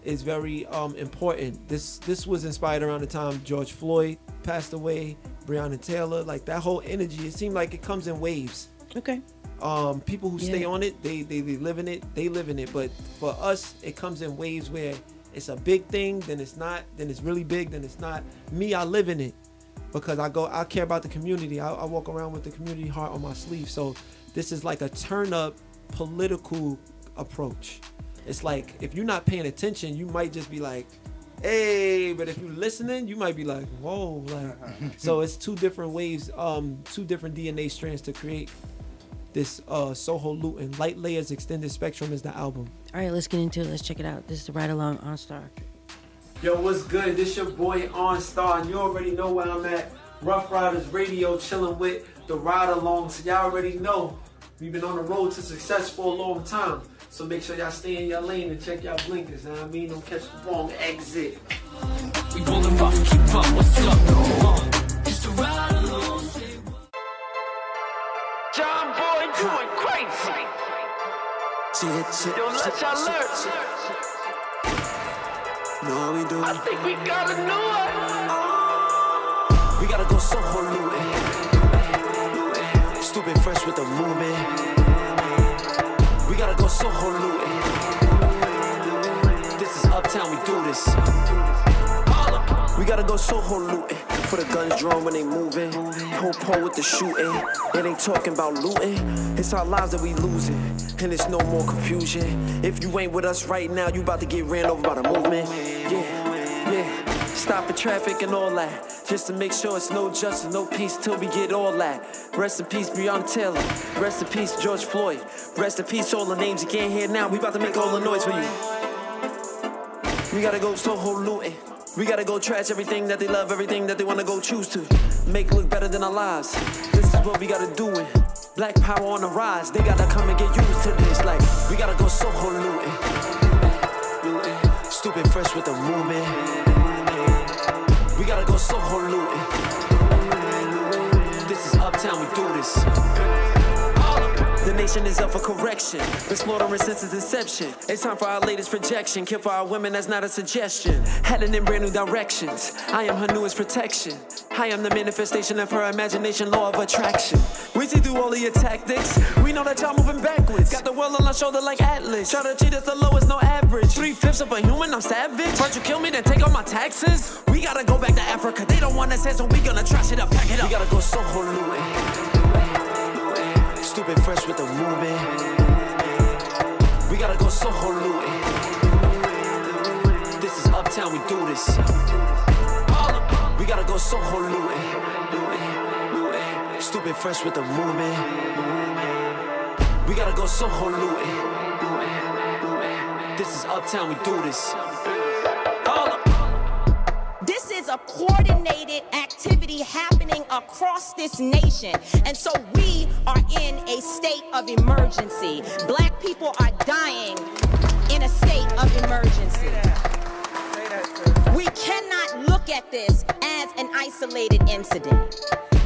Speaker 18: is very um important. This this was inspired around the time George Floyd passed away, Breonna Taylor, like that whole energy. It seemed like it comes in waves.
Speaker 2: Okay.
Speaker 18: Um, people who stay on it, they, they they live in it, they live in it. But for us, it comes in waves where it's a big thing, then it's not, then it's really big, then it's not. Me, I live in it because I go, I care about the community. I, I walk around with the community heart on my sleeve. So this is like a turn up political approach. It's like if you're not paying attention, you might just be like, hey, but if you're listening, you might be like, whoa, like. so it's two different waves, um, two different DNA strands to create this uh Soho Luton. Light Layers Extended Spectrum is the album.
Speaker 2: All right, let's get into it. Let's check it out. This is the Ryde Along Arnstar.
Speaker 18: Yo, what's good? This your boy Arnstar, and you already know where I'm at. Ruff Ryders Radio, chilling with the Ryde Along. So y'all already know we've been on the road to success for a long time. So make sure y'all stay in your lane and check y'all blinkers. Know what I mean, don't catch the wrong exit.
Speaker 19: We rollin' rough, keep up, what's up?
Speaker 16: John Boy going crazy.
Speaker 20: Yo, let's alert.
Speaker 16: Know how we do.
Speaker 20: I think we got a new one.
Speaker 16: We gotta go Soho looting. Eh? Stupid fresh with the movement. We gotta go Soho looting. Eh? This is uptown, we do this. We gotta go Soho looting. For the guns drawn when they moving. Whole pole with the shooting. It ain't talking about looting. It's our lives that we losing. And it's no more confusion. If you ain't with us right now, you about to get ran over by the movement. Yeah, yeah. Stopping traffic and all that. Just to make sure it's no justice, no peace till we get all that. Rest in peace, Breonna Taylor. Rest in peace, George Floyd. Rest in peace, all the names you can't hear now. We about to make all the noise for you. We gotta go Soho looting. We gotta go trash everything that they love, everything that they wanna go choose to. Make look better than our lives. This is what we gotta do. Black power on the rise. They gotta come and get used to this. Like, we gotta go Soho looting. Stupid fresh with the movement. We gotta go Soho looting. This is uptown, we do this. Nation is up for correction. Been slaughtering since its inception. It's time for our latest projection. Kill for our women, that's not a suggestion. Heading in brand new directions. I am her newest protection. I am the manifestation of her imagination, law of attraction. We see through all of your tactics. We know that y'all moving backwards. Got the world on our shoulder like Atlas. Try to cheat us the lowest, no average. Three fifths of a human, I'm savage. Why'd you kill me, then take all my taxes? We gotta go back to Africa. They don't want us here, so we gonna trash it up, pack it up. We gotta go Soho looting. Stupid fresh with the movement. We gotta go Soho looting. This is uptown, we do this. We gotta go Soho looting. Stupid fresh with the movement. We gotta go Soho looting. This is uptown, we do this.
Speaker 21: A coordinated activity happening across this nation. And so we are in a state of emergency. Black people are dying in a state of emergency. We cannot look at this as an isolated incident.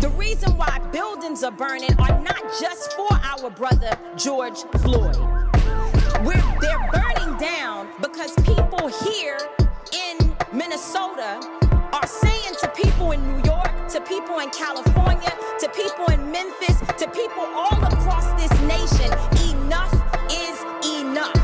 Speaker 21: The reason why buildings are burning are not just for our brother George Floyd. We're, they're burning down because people here in Minnesota are saying to people in New York, to people in California, to people in Memphis, to people all across this nation, enough is enough.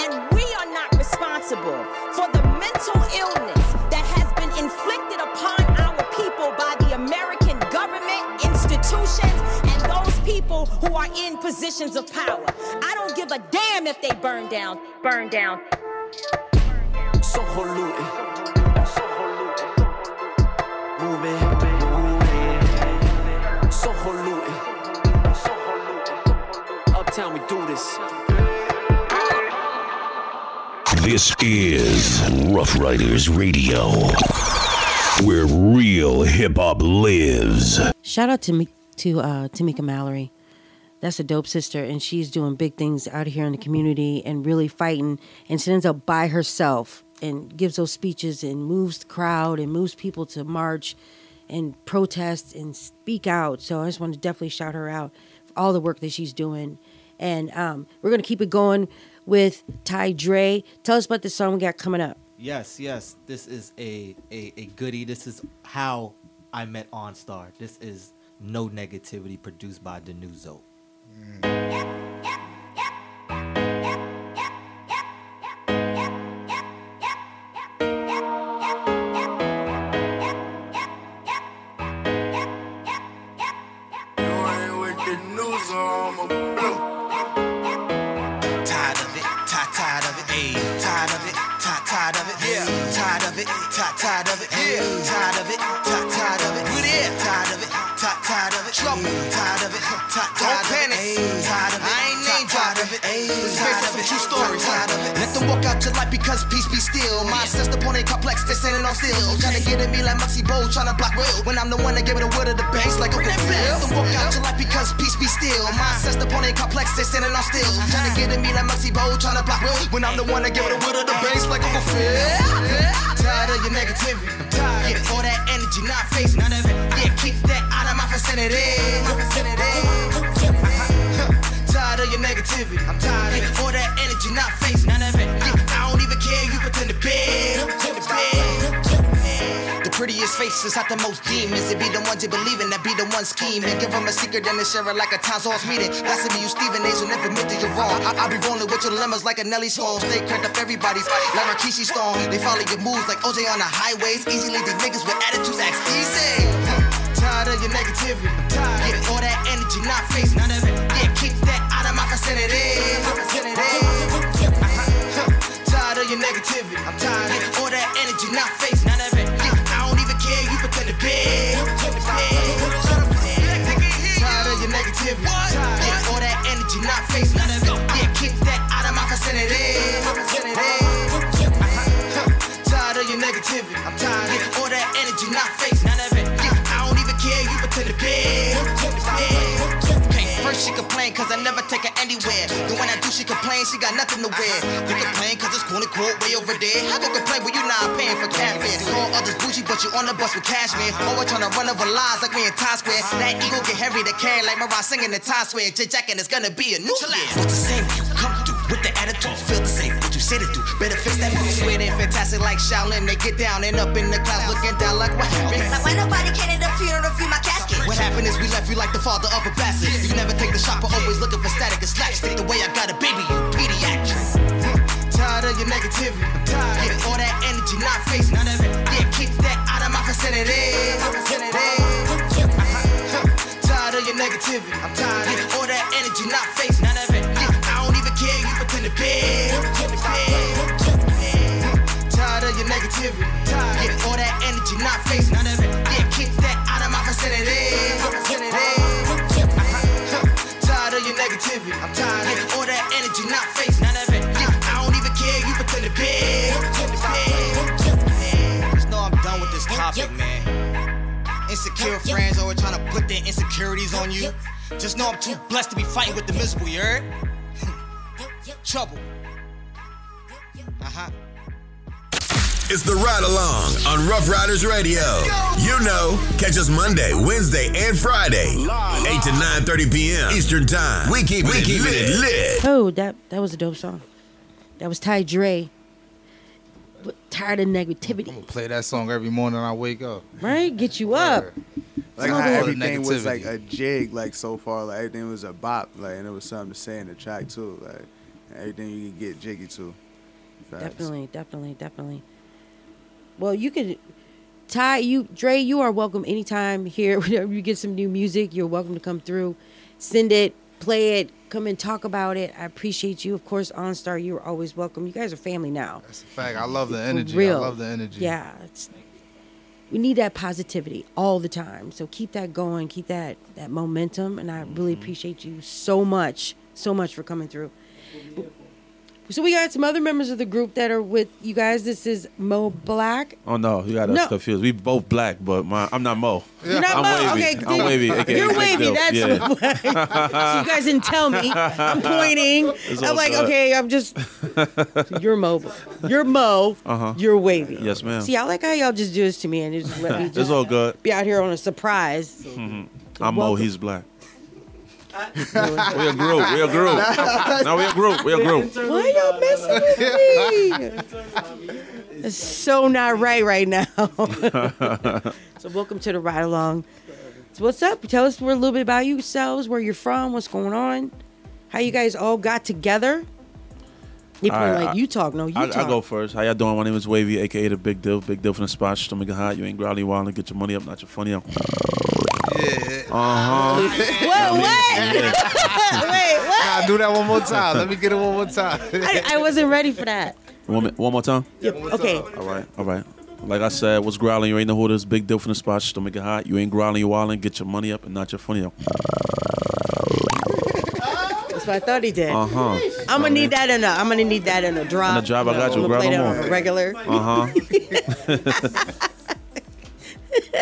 Speaker 21: And we are not responsible for the mental illness that has been inflicted upon our people by the American government, institutions, and those people who are in positions of power. I don't give a damn if they burn down, burn down.
Speaker 16: Soho looting. Soho looting. Uptown, we do this.
Speaker 22: This is Ruff Ryders Radio, where real hip hop lives.
Speaker 2: Shout out to me to uh, Tamika Mallory. That's a dope sister, and she's doing big things out here in the community and really fighting. And she ends up by herself and gives those speeches and moves the crowd and moves people to march and protest and speak out. So I just want to definitely shout her out for all the work that she's doing. And um, we're gonna keep it going with TyDre. Tell us about the song we got coming up.
Speaker 12: Yes, yes. This is a, a, a goodie. This is how I met Arnstar. This is No Negativity produced by Denuzo.
Speaker 23: with
Speaker 15: story, tired it.
Speaker 14: Let them walk out your life because peace be still. My sister point ain't complex, they standing on still. Trying to get at me like Muggsy Bow, trying to block will. When I'm the one that gave it a word of the banks like Phil. Let them walk out your life because peace be still. My sister point ain't complex, they standing on still. Trying to get at me like Muggsy Bow, trying to block will. When I'm the one that gave it a word of the banks like Uncle Phil. Tired of your negativity. Yeah, all that energy not phasing. None of it. Yeah, keep that out of my vicinity. Tired of your negativity. I'm tired of all that energy, not face none of it. Yeah, I don't even care, you pretend to be. Pretend to be. The prettiest faces have the most demons. It be the ones you believe in that be the ones scheming. Give them a secret, then they share it like a town hall meeting. That's to be you, Stephen A. So never admit that you're wrong. I, I, be rolling with your dilemmas like a Nelly song. Stay cranked up everybody's like Rikishi Stone. They follow your moves like OJ on the highways. Easily these niggas with attitudes acts easy. Tired of your negativity. Yeah, all that energy, not face none of it. Yeah, keep that out of my vicinity. Vicinity. Uh-huh. Tired of your negativity. I'm tired of all that energy, not face none of it. Yeah, I don't even care, you pretend to be. To be. Tired of your negativity. Yeah, all that energy, not face none of it. Yeah, keep that out of my vicinity. Vicinity. Uh-huh. Huh. Tired of your negativity. I'm tired of all that energy, not she complain cause I never take her anywhere. Then when I do, she complain she got nothing to wear. You complain cause it's quote unquote way over there. How can complain when you not paying for catfish? Call others bougie, but you on the bus with cashmere. Always trying to run over lies like me in Times Square. That ego get heavy to carry like Mariah singing in Times Square. J Jack and it's gonna be a new year. What's the same? You come through with the attitude, feel the you do, better fix that move. Swear they fantastic like Shaolin. They get down and up in the clouds looking down like what happened.
Speaker 24: Now why nobody came to the funeral to view my casket?
Speaker 14: What happened is we left you like the father of a bastard. You never take the shot, but always looking for static and slapstick. The way I got a baby, you pediatric. Tired of your negativity. Yeah, all that energy, not face none of it. Yeah, keep that out of my vicinity. Tired of your negativity. I'm tired of insecurities on you. Just know I'm too blessed to be fighting with the miserable, you heard? Trouble. Uh huh.
Speaker 1: It's the Ryde Along on Ruff Ryders Radio. You know, catch us Monday, Wednesday, and Friday, 8 to 9:30 p.m. Eastern Time. We keep, we keep it lit.
Speaker 2: Oh, that that was a dope song. That was TyDre. But tired of negativity, I'm gonna
Speaker 4: Play that song every morning I wake up.
Speaker 2: right? Get you up.
Speaker 3: Like how everything was like a jig, like so far, like everything was a bop, like and there was something to say in the track too, like everything you can get jiggy to. Facts.
Speaker 2: Definitely, definitely, definitely. Well, you could, Ty, you, Dre, you are welcome anytime here. Whenever you get some new music, you're welcome to come through, send it, play it, come and talk about it. I appreciate you. Of course, Arnstar, you're always welcome. You guys are family now.
Speaker 4: That's a fact. I love the
Speaker 2: For
Speaker 4: energy.
Speaker 2: real.
Speaker 4: I love the energy.
Speaker 2: Yeah, it's, we need that positivity all the time. So keep that going, keep that that momentum, and I really
Speaker 4: Mm-hmm.
Speaker 2: appreciate you so much, so much for coming through. So we got some other members of the group that are with you guys. This is Moe Black.
Speaker 25: Oh no, you got us
Speaker 2: No.
Speaker 25: confused. We both black, but my, I'm not Moe.
Speaker 2: You're not
Speaker 25: I'm
Speaker 2: Moe.
Speaker 25: Wavey.
Speaker 2: Okay,
Speaker 25: I'm wavy. aka
Speaker 2: You're wavy. That's
Speaker 25: yeah.
Speaker 2: what so you guys didn't tell me. I'm pointing.
Speaker 25: It's
Speaker 2: I'm like,
Speaker 25: good.
Speaker 2: okay, I'm just. You're Moe. You're Moe.
Speaker 25: Uh-huh.
Speaker 2: You're wavy.
Speaker 25: Yes, ma'am.
Speaker 2: See, I like how y'all just do this to me and just let me
Speaker 25: It's
Speaker 2: just
Speaker 25: all good.
Speaker 2: be out here on a surprise.
Speaker 25: Mhm. I'm
Speaker 2: Moe.
Speaker 25: He's black. we a group. We a group. no, we a group. We a group.
Speaker 2: Why y'all messing with me? It's so not right right now. so welcome to the Ryde Along. So what's up? Tell us a little bit about yourselves, where you're from, what's going on, how you guys all got together. Probably
Speaker 25: right,
Speaker 2: like you talk, no, you
Speaker 25: I,
Speaker 2: talk.
Speaker 25: I go first. How y'all doing? My name is Wavey, aka the Big Deal. Big Deal from the spot. Stomach hot. You ain't growly wild and get your money up, not your funny up. Yeah. Uh huh.
Speaker 2: Whoa, what? Wait, what?
Speaker 4: Nah, do that one more time. Let me get it one more time.
Speaker 2: I, I wasn't ready for that.
Speaker 25: One, mi- one more time.
Speaker 2: Yep. Okay.
Speaker 25: All right, all right. Like I said, what's growling? You ain't know who this big deal from the spot. Stomach it hot. You ain't growling, you wilding. Get your money up and not your funny up.
Speaker 2: That's what I thought he did.
Speaker 25: Uh huh.
Speaker 2: I'm gonna need that in a. I'm gonna need that in a drop.
Speaker 25: In a drop, I got you.
Speaker 2: I'm gonna
Speaker 25: Grab
Speaker 2: play
Speaker 25: one
Speaker 2: that on a regular.
Speaker 25: Uh huh.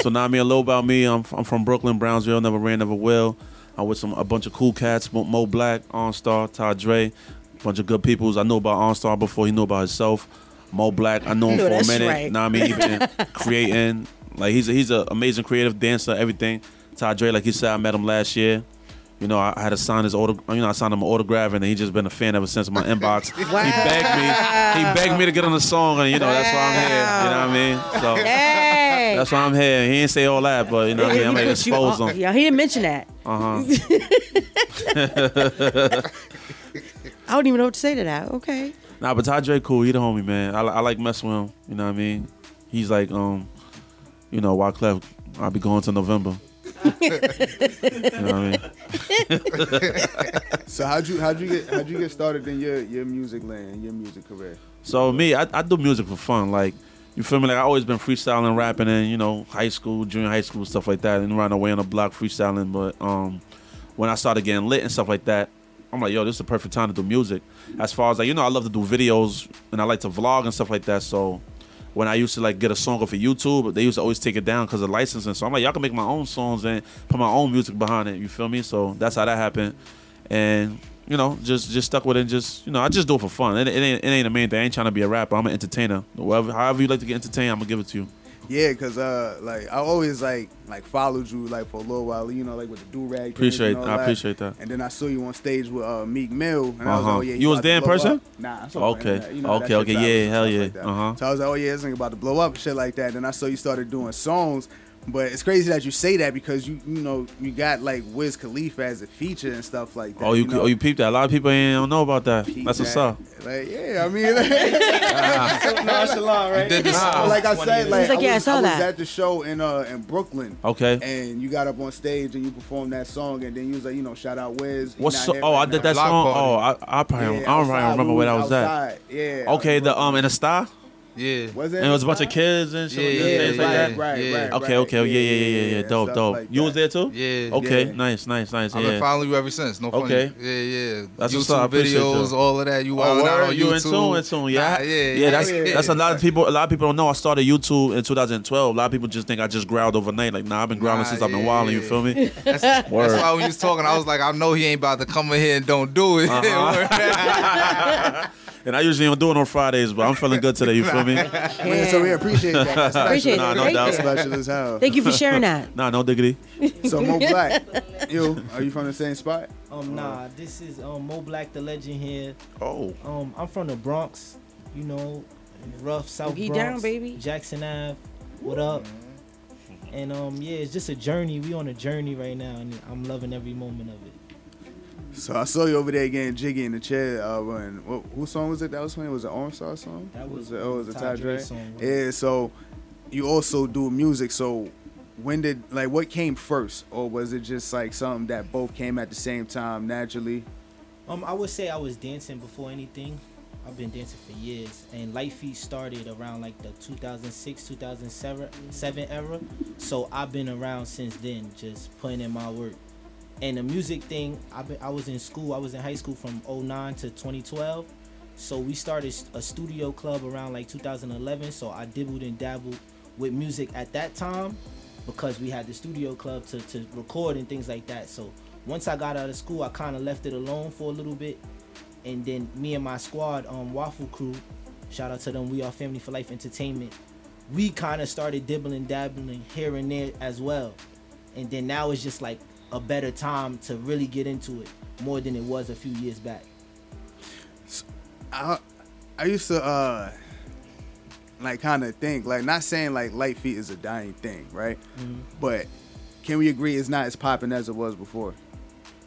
Speaker 25: so now me a little about me. I'm I'm from Brooklyn, Brownsville. Never ran, never will. I'm with some a bunch of cool cats. Moe, Black, Arnstar, Todd Dre, bunch of good peoples. I know about Arnstar before he knew about himself. Moe Black, I know him
Speaker 2: No,
Speaker 25: for a minute.
Speaker 2: right.
Speaker 25: Now I mean, he been creating. Like he's a, he's an amazing creative dancer, everything. TyDre, like he said, I met him last year. You know, I, I had to sign his auto. You know, I signed him an autograph, and he just been a fan ever since in my inbox. He begged me. He begged me to get on the song, and you know that's why I'm here. You know what I mean? So
Speaker 2: Hey.
Speaker 25: that's why I'm here. He didn't say all that, but you know what I mean. I'm
Speaker 2: He
Speaker 25: gonna expose
Speaker 2: on-
Speaker 25: him.
Speaker 2: Yeah, he didn't mention that.
Speaker 25: Uh huh.
Speaker 2: I don't even know what to say to that. Okay.
Speaker 25: Nah, but TyDre cool. He the homie, man. I, I like messing with him. You know what I mean? He's like, um, you know, Wyclef. I'll be going to November. You know what I mean?
Speaker 3: so how'd you how'd you get how'd you get started in your your music lane, your music career?
Speaker 25: So me, I, I do music for fun. Like, you feel me? Like I always been freestyling, rapping, in you know, high school, junior high school, stuff like that, and running away on the block freestyling. But um, when I started getting lit and stuff like that, I'm like, yo, this is the perfect time to do music. As far as like, you know, I love to do videos and I like to vlog and stuff like that. So when I used to like get a song off of YouTube, they used to always take it down because of licensing. So I'm like, y'all can make my own songs and put my own music behind it. You feel me? So that's how that happened. And you know, just just stuck with it. And just you know, I just do it for fun. It, it ain't it ain't the main thing. I ain't trying to be a rapper. I'm an entertainer. Whatever, however you like to get entertained, I'm gonna give it to you.
Speaker 3: Yeah, cause uh, like I always like like followed you like for a little while, you know, like with the do rag.
Speaker 25: Appreciate- I appreciate that.
Speaker 3: And then I saw you on stage with uh, Meek Mill, and I was like,
Speaker 25: Uh-huh.
Speaker 3: oh yeah,
Speaker 25: You was there in person?
Speaker 3: up. Nah, I saw
Speaker 25: Okay.
Speaker 3: you know,
Speaker 25: Okay, okay, yeah, hell yeah.
Speaker 3: like.
Speaker 25: Uh-huh.
Speaker 3: So I was like, oh yeah, this thing about to blow up shit like that. And Then I saw you started doing songs. But it's crazy that you say that because you you know you got like Wiz Khalifa as a feature and stuff like that.
Speaker 25: Oh, you
Speaker 3: know?
Speaker 25: oh you peeped that. A lot of people ain't don't know about that. That's what's
Speaker 3: that.
Speaker 25: up.
Speaker 3: Like yeah, I mean,
Speaker 18: So nonchalant, right?
Speaker 25: Did the
Speaker 3: Nah, like I said, like,
Speaker 2: He's like,
Speaker 3: I,
Speaker 2: yeah, I
Speaker 3: was,
Speaker 2: saw
Speaker 3: was
Speaker 2: that.
Speaker 3: at the show in uh in Brooklyn.
Speaker 25: Okay.
Speaker 3: And you got up on stage and you performed that song, and then you was like, you know, shout out Wiz. He
Speaker 25: What's
Speaker 3: not
Speaker 25: so, oh
Speaker 3: right
Speaker 25: I did
Speaker 3: now.
Speaker 25: that song. Oh I I probably
Speaker 3: Yeah,
Speaker 25: I don't probably
Speaker 3: outside,
Speaker 25: remember
Speaker 3: we
Speaker 25: where that
Speaker 3: was
Speaker 25: was at.
Speaker 3: Yeah.
Speaker 25: Okay, the um in the star.
Speaker 4: Yeah.
Speaker 3: Was it?
Speaker 25: And it was a bunch of kids and shit.
Speaker 4: Yeah,
Speaker 25: and
Speaker 4: yeah,
Speaker 25: things like
Speaker 4: yeah,
Speaker 25: that.
Speaker 3: right,
Speaker 4: yeah.
Speaker 3: right,
Speaker 25: Okay,
Speaker 3: right.
Speaker 25: okay, yeah, yeah, yeah, yeah, yeah. Dope, dope.
Speaker 3: like
Speaker 25: you was there too?
Speaker 4: Yeah.
Speaker 25: Okay,
Speaker 3: Yeah.
Speaker 25: nice, nice, nice.
Speaker 4: I've
Speaker 25: yeah.
Speaker 4: been following you ever since. No funny.
Speaker 25: Okay.
Speaker 4: Yeah, yeah.
Speaker 25: That's what's
Speaker 4: YouTube
Speaker 25: up.
Speaker 4: Videos,
Speaker 25: that.
Speaker 4: all of that. You
Speaker 25: Oh,
Speaker 4: wilding out
Speaker 25: word?
Speaker 4: on
Speaker 25: you in
Speaker 4: YouTube.
Speaker 25: tune, in tune, yeah,
Speaker 4: Nah, yeah,
Speaker 25: yeah. That's
Speaker 4: yeah.
Speaker 25: that's a lot of people. A lot of people don't know. I started YouTube in 2012. A lot of people just think I just growled overnight. Like, nah, I've been growling
Speaker 4: Nah,
Speaker 25: since I've been
Speaker 4: yeah,
Speaker 25: wilding. You feel me?
Speaker 4: That's, that's why when you was talking, I was like, I know he ain't about to come in here and don't do it.
Speaker 25: Uh-huh. and I usually don't do it on Fridays, but I'm feeling good today. You feel me?
Speaker 3: Man, so we appreciate that. That's special.
Speaker 2: Appreciate it.
Speaker 25: Nah, no
Speaker 2: Thank
Speaker 25: doubt.
Speaker 2: you.
Speaker 3: Special as hell.
Speaker 2: Thank you for sharing that.
Speaker 25: Nah, no diggity.
Speaker 3: So Moe Black, you are you from the same spot?
Speaker 26: Um, nah, this is um Moe Black, the legend here.
Speaker 25: Oh.
Speaker 26: Um, I'm from the Bronx, you know, rough South
Speaker 2: Boogie
Speaker 26: Bronx,
Speaker 2: down, baby.
Speaker 26: Jackson Ave. What up? And um, yeah, it's just a journey. We on a journey right now, and I'm loving every moment of it.
Speaker 3: So I saw you over there getting jiggy in the chair. Uh, when what, song was it that was playing? Was it Star song?
Speaker 26: That was,
Speaker 3: it? Oh, was it TyDre
Speaker 26: song.
Speaker 3: Yeah. So you also do music. So when did like what came first, or was it just like something that both came at the same time naturally?
Speaker 26: Um, I would say I was dancing before anything. I've been dancing for years, and Light Feet started around like the 2006, 2007 seven era. So I've been around since then, just putting in my work. And the music thing, been, I was in school. I was in high school from 09 to 2012. So we started a studio club around like 2011. So I dibbled and dabbled with music at that time because we had the studio club to, to record and things like that. So once I got out of school, I kind of left it alone for a little bit. And then me and my squad, um, Waffle Crew, shout out to them, we are Family for Life Entertainment. We kind of started dibbling, and dabbling here and there as well. And then now it's just like a better time to really get into it more than it was a few years back.
Speaker 3: I I used to uh like kind of think like not saying like light feet is a dying thing, right?
Speaker 26: Mhm.
Speaker 3: But can we agree it's not as popping as it was before?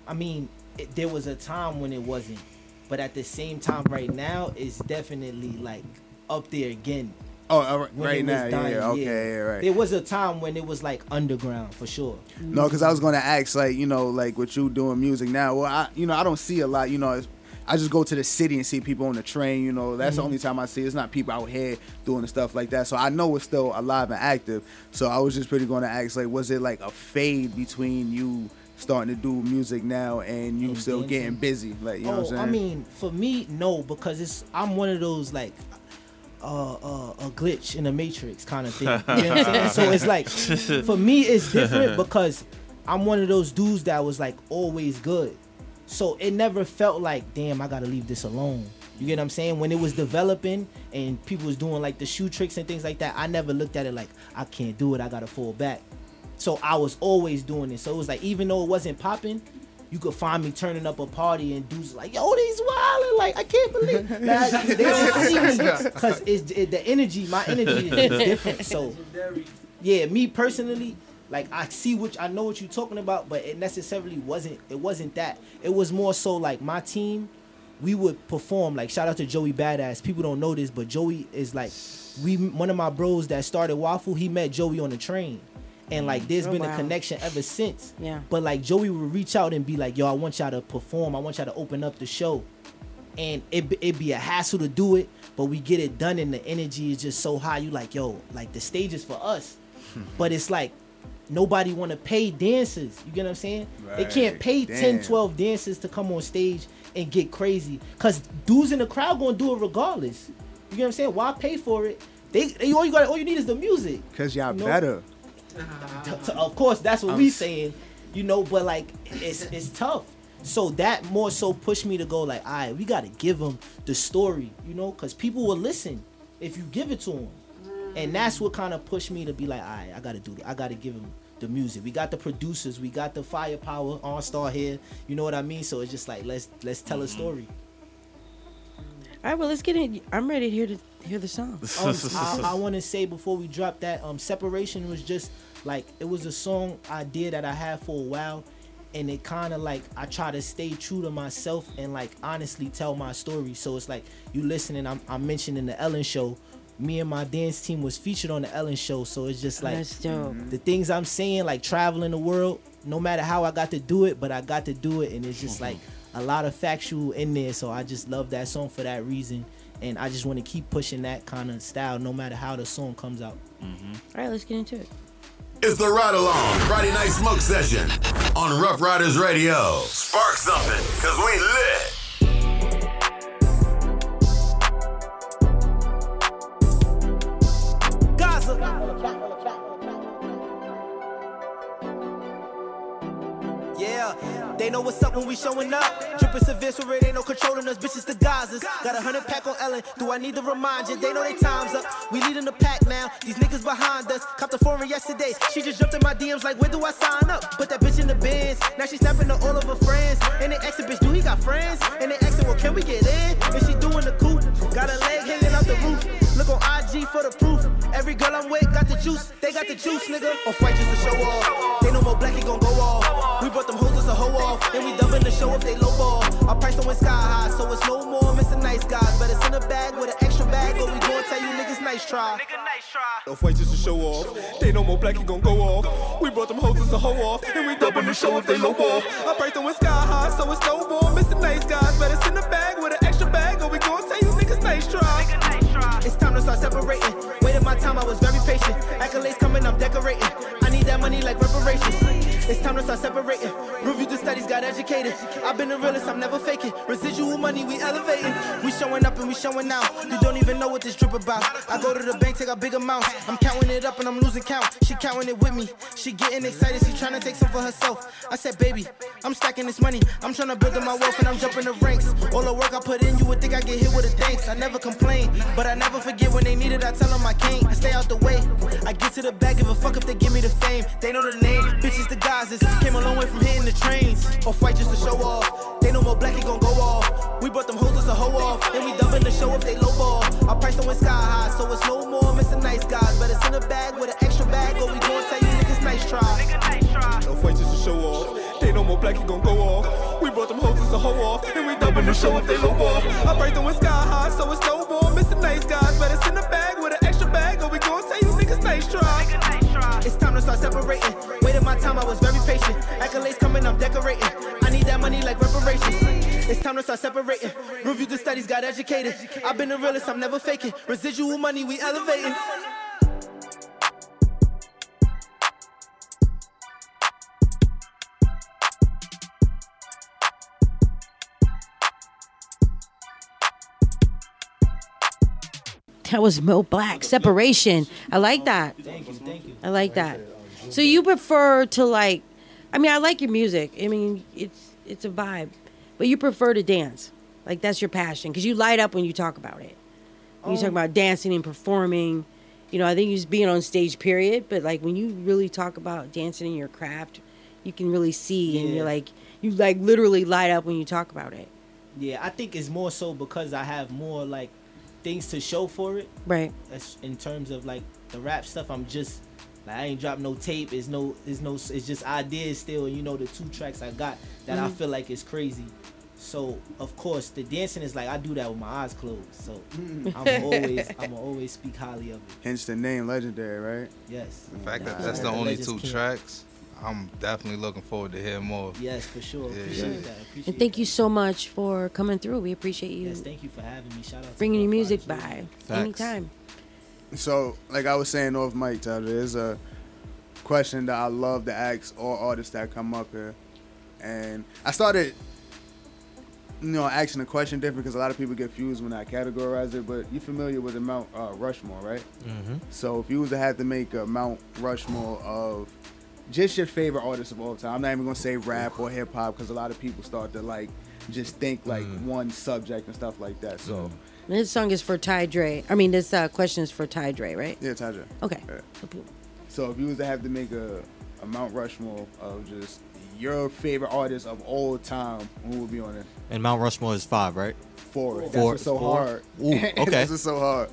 Speaker 26: I mean, it, there was a time when it wasn't, but at the same time, right now, it's definitely like up there again.
Speaker 3: Oh, right, right now, yeah, okay, yeah, right.
Speaker 26: There was a time when it was like underground for sure.
Speaker 3: No, because I was gonna ask, like, you know, like with you doing music now. Well, I, you know, I don't see a lot. You know, it's, I just go to the city and see people on the train. You know, that's the
Speaker 26: Mhm.
Speaker 3: only time I see. It's not people out here doing the stuff like that. So I know it's still alive and active. So I was just pretty gonna ask, like, was it like a fade between you starting to do music now and you still
Speaker 26: dancing?
Speaker 3: getting busy? Like, you know
Speaker 26: oh,
Speaker 3: what I'm saying?
Speaker 26: I mean, for me, no, because it's I'm one of those like uh, uh, a glitch in the matrix kind of thing. You know what I'm saying? so it's like for me, it's different because I'm one of those dudes that was like always good. So it never felt like, damn, I gotta leave this alone. You get what I'm saying? When it was developing and people was doing like the shoe tricks and things like that, I never looked at it like I can't do it. I gotta fall back. So I was always doing it. So it was like even though it wasn't popping, you could find me turning up a party and dudes like, yo, these wildin', like I can't believe. Like, they don't see me because it's it, the energy, my energy is different. So, yeah, me personally, like I see what I know what you're talking about, but it necessarily wasn't. It wasn't that. It was more so like my team. We would perform like shout out to Joey Badass. People don't know this, but Joey is like we one of my bros that started Waffle. He met Joey on the train, and like there's
Speaker 2: Oh,
Speaker 26: been
Speaker 2: wow.
Speaker 26: a connection ever since.
Speaker 2: Yeah.
Speaker 26: But like Joey would reach out and be like, "Yo, I want y'all to perform. I want y'all to open up the show," and it it be a hassle to do it, but we get it done, and the energy is just so high. You like, yo, like the stage is for us, but it's like nobody want to pay dancers. You get what I'm saying? Right. They can't
Speaker 3: Right.
Speaker 26: pay 10, 12 dancers to come on stage and get crazy, cause dudes in the crowd gonna do it regardless. You get what I'm saying? Why pay for it? They, they all you got, all you need is the music.
Speaker 3: Cause y'all
Speaker 26: You know?
Speaker 3: better.
Speaker 26: T- t- of course, that's what
Speaker 3: I'm
Speaker 26: we saying, you know. But like, it's it's tough. So that more so pushed me to go like, all right, we gotta give them the story, you know, because people will listen if you give it to them, and that's what kind of pushed me to be like, all right, I gotta do that. I gotta give them the music. We got the producers, we got the firepower, Arnstar here. You know what I mean? So it's just like let's let's tell a story.
Speaker 2: All right, well, let's get in. I'm ready to hear the hear the song.
Speaker 26: um, I, I want to say before we drop that, um, separation was just like it was a song idea that I had for a while, and it kind of like I try to stay true to myself and like honestly tell my story. So it's like you listening. I'm, I'm mentioning the Ellen Show. Me and my dance team was featured on the Ellen Show, so it's just like
Speaker 2: That's dope.
Speaker 26: the things I'm saying, like traveling the world. No matter how I got to do it, but I got to do it, and it's just like mm-hmm. a lot of factual in there. So I just love that song for that reason, and I just want to keep pushing that kind of style, no matter how the song comes out. Mm-hmm.
Speaker 2: All right, let's get into it.
Speaker 1: It's the Ryde Along Friday Night Smoke Session on Ruff Ryders Radio. Spark something, cause we lit.
Speaker 15: Gaza. Yeah, they know what's up when we showing up. So it ain't no controlling us. Bitches the Gazas. Got a hundred pack on Ellen. Do I need to remind you? They know they time's up. We leading the pack now. These niggas behind us. Copped a foreign yesterday. She just jumped in my DMs like, where do I sign up? Put that bitch in the bins. Now she snapping to all of her friends. And they asking, bitch, do he got friends? And they asking, well, can we get in? And she doing the coupe. Got a leg hanging out the roof. Look on IG for the proof. Every girl I'm with got the juice. They got the juice, nigga. On fight just to show off. They no more black, gon' go off. We brought them hoes as a hoe off. And we dubbing the show if they low ball. Our price went sky high, so it's no more Mr. Nice Guys. Better send a bag with an extra bag, or we gon' tell you niggas nice try.
Speaker 27: Nigga No fight just to show off. They no more black, gon' go off. We brought them hoes as a hoe off. And we dubbing the show if they low ball. Our price went sky high, so it's no more Mr. Nice Guys. Better send a bag with an extra bag, or we gon' tell you niggas nice try.
Speaker 15: It's time to start separating. My time, I was very patient. Accolades coming, I'm decorating. I need that money like reparations. It's time to start separating. Review the studies, got educated. I've been the realest, I'm never faking. Residual money, we elevating. We showing up and we showing out. You don't even know what this drip about. I go to the bank, take out big amounts. I'm counting it up and I'm losing count. She counting it with me. She getting excited, she trying to take some for herself. I said, baby, I'm stacking this money. I'm trying to build up my wealth and I'm jumping the ranks. All the work I put in, you would think I get hit with a thanks. I never complain, but I never forget when they need it. I tell them I I stay out the way. I get to the back, give a fuck if they give me the fame. They know the name, bitches the Gazas. Came a long way from hitting the trains. Or fight just to show off. They no more black, gon' go off. We brought them hoes as a hoe off. And we dubbing the show if they low ball. Our price don't went sky high, so it's no more Mr. Nice Guys. Better send a bag with an extra bag, or we gon' tell you niggas nice try.
Speaker 27: No fight just to show off. They no more black, gon' go off. We brought them hoes as a hoe off. And we dubbing the show if they low ball. Our price don't went sky high, so it's no more Mr. Nice Guys. Better send a bag with an
Speaker 15: It's time to start separating. Waited my time, I was very patient. Accolades coming, I'm decorating. I need that money like reparations. It's time to start separating. Review the studies, got educated. I've been the realest, I'm never faking. Residual money, we elevating.
Speaker 2: That was Moe Black. Separation. I like that.
Speaker 26: Thank you, thank you.
Speaker 2: I like that. So you prefer to like I mean, I like your music. I mean, it's it's a vibe. But you prefer to dance. Like that's your passion cuz you light up when you talk about it. When you talk
Speaker 26: Um,
Speaker 2: about dancing and performing, you know, I think you just being on stage period, but like when you really talk about dancing in your craft, you can really see, and you're like you like literally light up when you talk about it.
Speaker 26: Yeah, I think it's more so because I have more like things to show for it.
Speaker 2: Right.
Speaker 26: That's in terms of like the rap stuff. I'm just like I ain't dropped no tape. It's no, it's no, it's just ideas still. You know the two tracks I got that I
Speaker 2: Mhm.
Speaker 26: feel like is crazy. So of course the dancing is like I do that with my eyes closed. So I'm always, I'm always speak highly of it.
Speaker 3: Hence the name legendary, right?
Speaker 26: Yes.
Speaker 4: The fact that
Speaker 26: Yeah.
Speaker 4: that's the
Speaker 26: The
Speaker 4: only two
Speaker 26: King.
Speaker 4: tracks, I'm definitely looking forward to hear more.
Speaker 26: Yes, for sure.
Speaker 4: Yeah,
Speaker 26: Appreciate
Speaker 4: yeah.
Speaker 26: that. Appreciate
Speaker 2: And thank you so much for coming through. We appreciate you
Speaker 26: Yes, thank you for having me. Shout out to
Speaker 2: bringing your music by
Speaker 3: Facts.
Speaker 2: anytime.
Speaker 3: So, like I was saying off mic, Tyler, there's a question that I love to ask all artists that come up here. And I started, you know, asking the question different because a lot of people get confused when I categorize it. But you're familiar with the Mount uh, Rushmore, right?
Speaker 12: Mm-hmm.
Speaker 3: So if you was to have to make a Mount Rushmore of just your favorite artists of all time, I'm not even gonna say rap or hip hop because a lot of people start to like just think like one subject and stuff like that. So
Speaker 2: And This song is for TyDre. I mean, this uh, question is for TyDre, right?
Speaker 3: yeah, Taja.
Speaker 2: Okay.
Speaker 3: Yeah. So if you was to have to make a, a Mount Rushmore of just your favorite artist of all time, who would be on it?
Speaker 12: And Mount Rushmore is five, right?
Speaker 3: Four. That's
Speaker 12: Four.
Speaker 3: what's so
Speaker 12: Four?
Speaker 3: hard.
Speaker 12: Ooh, okay.
Speaker 3: this is so hard.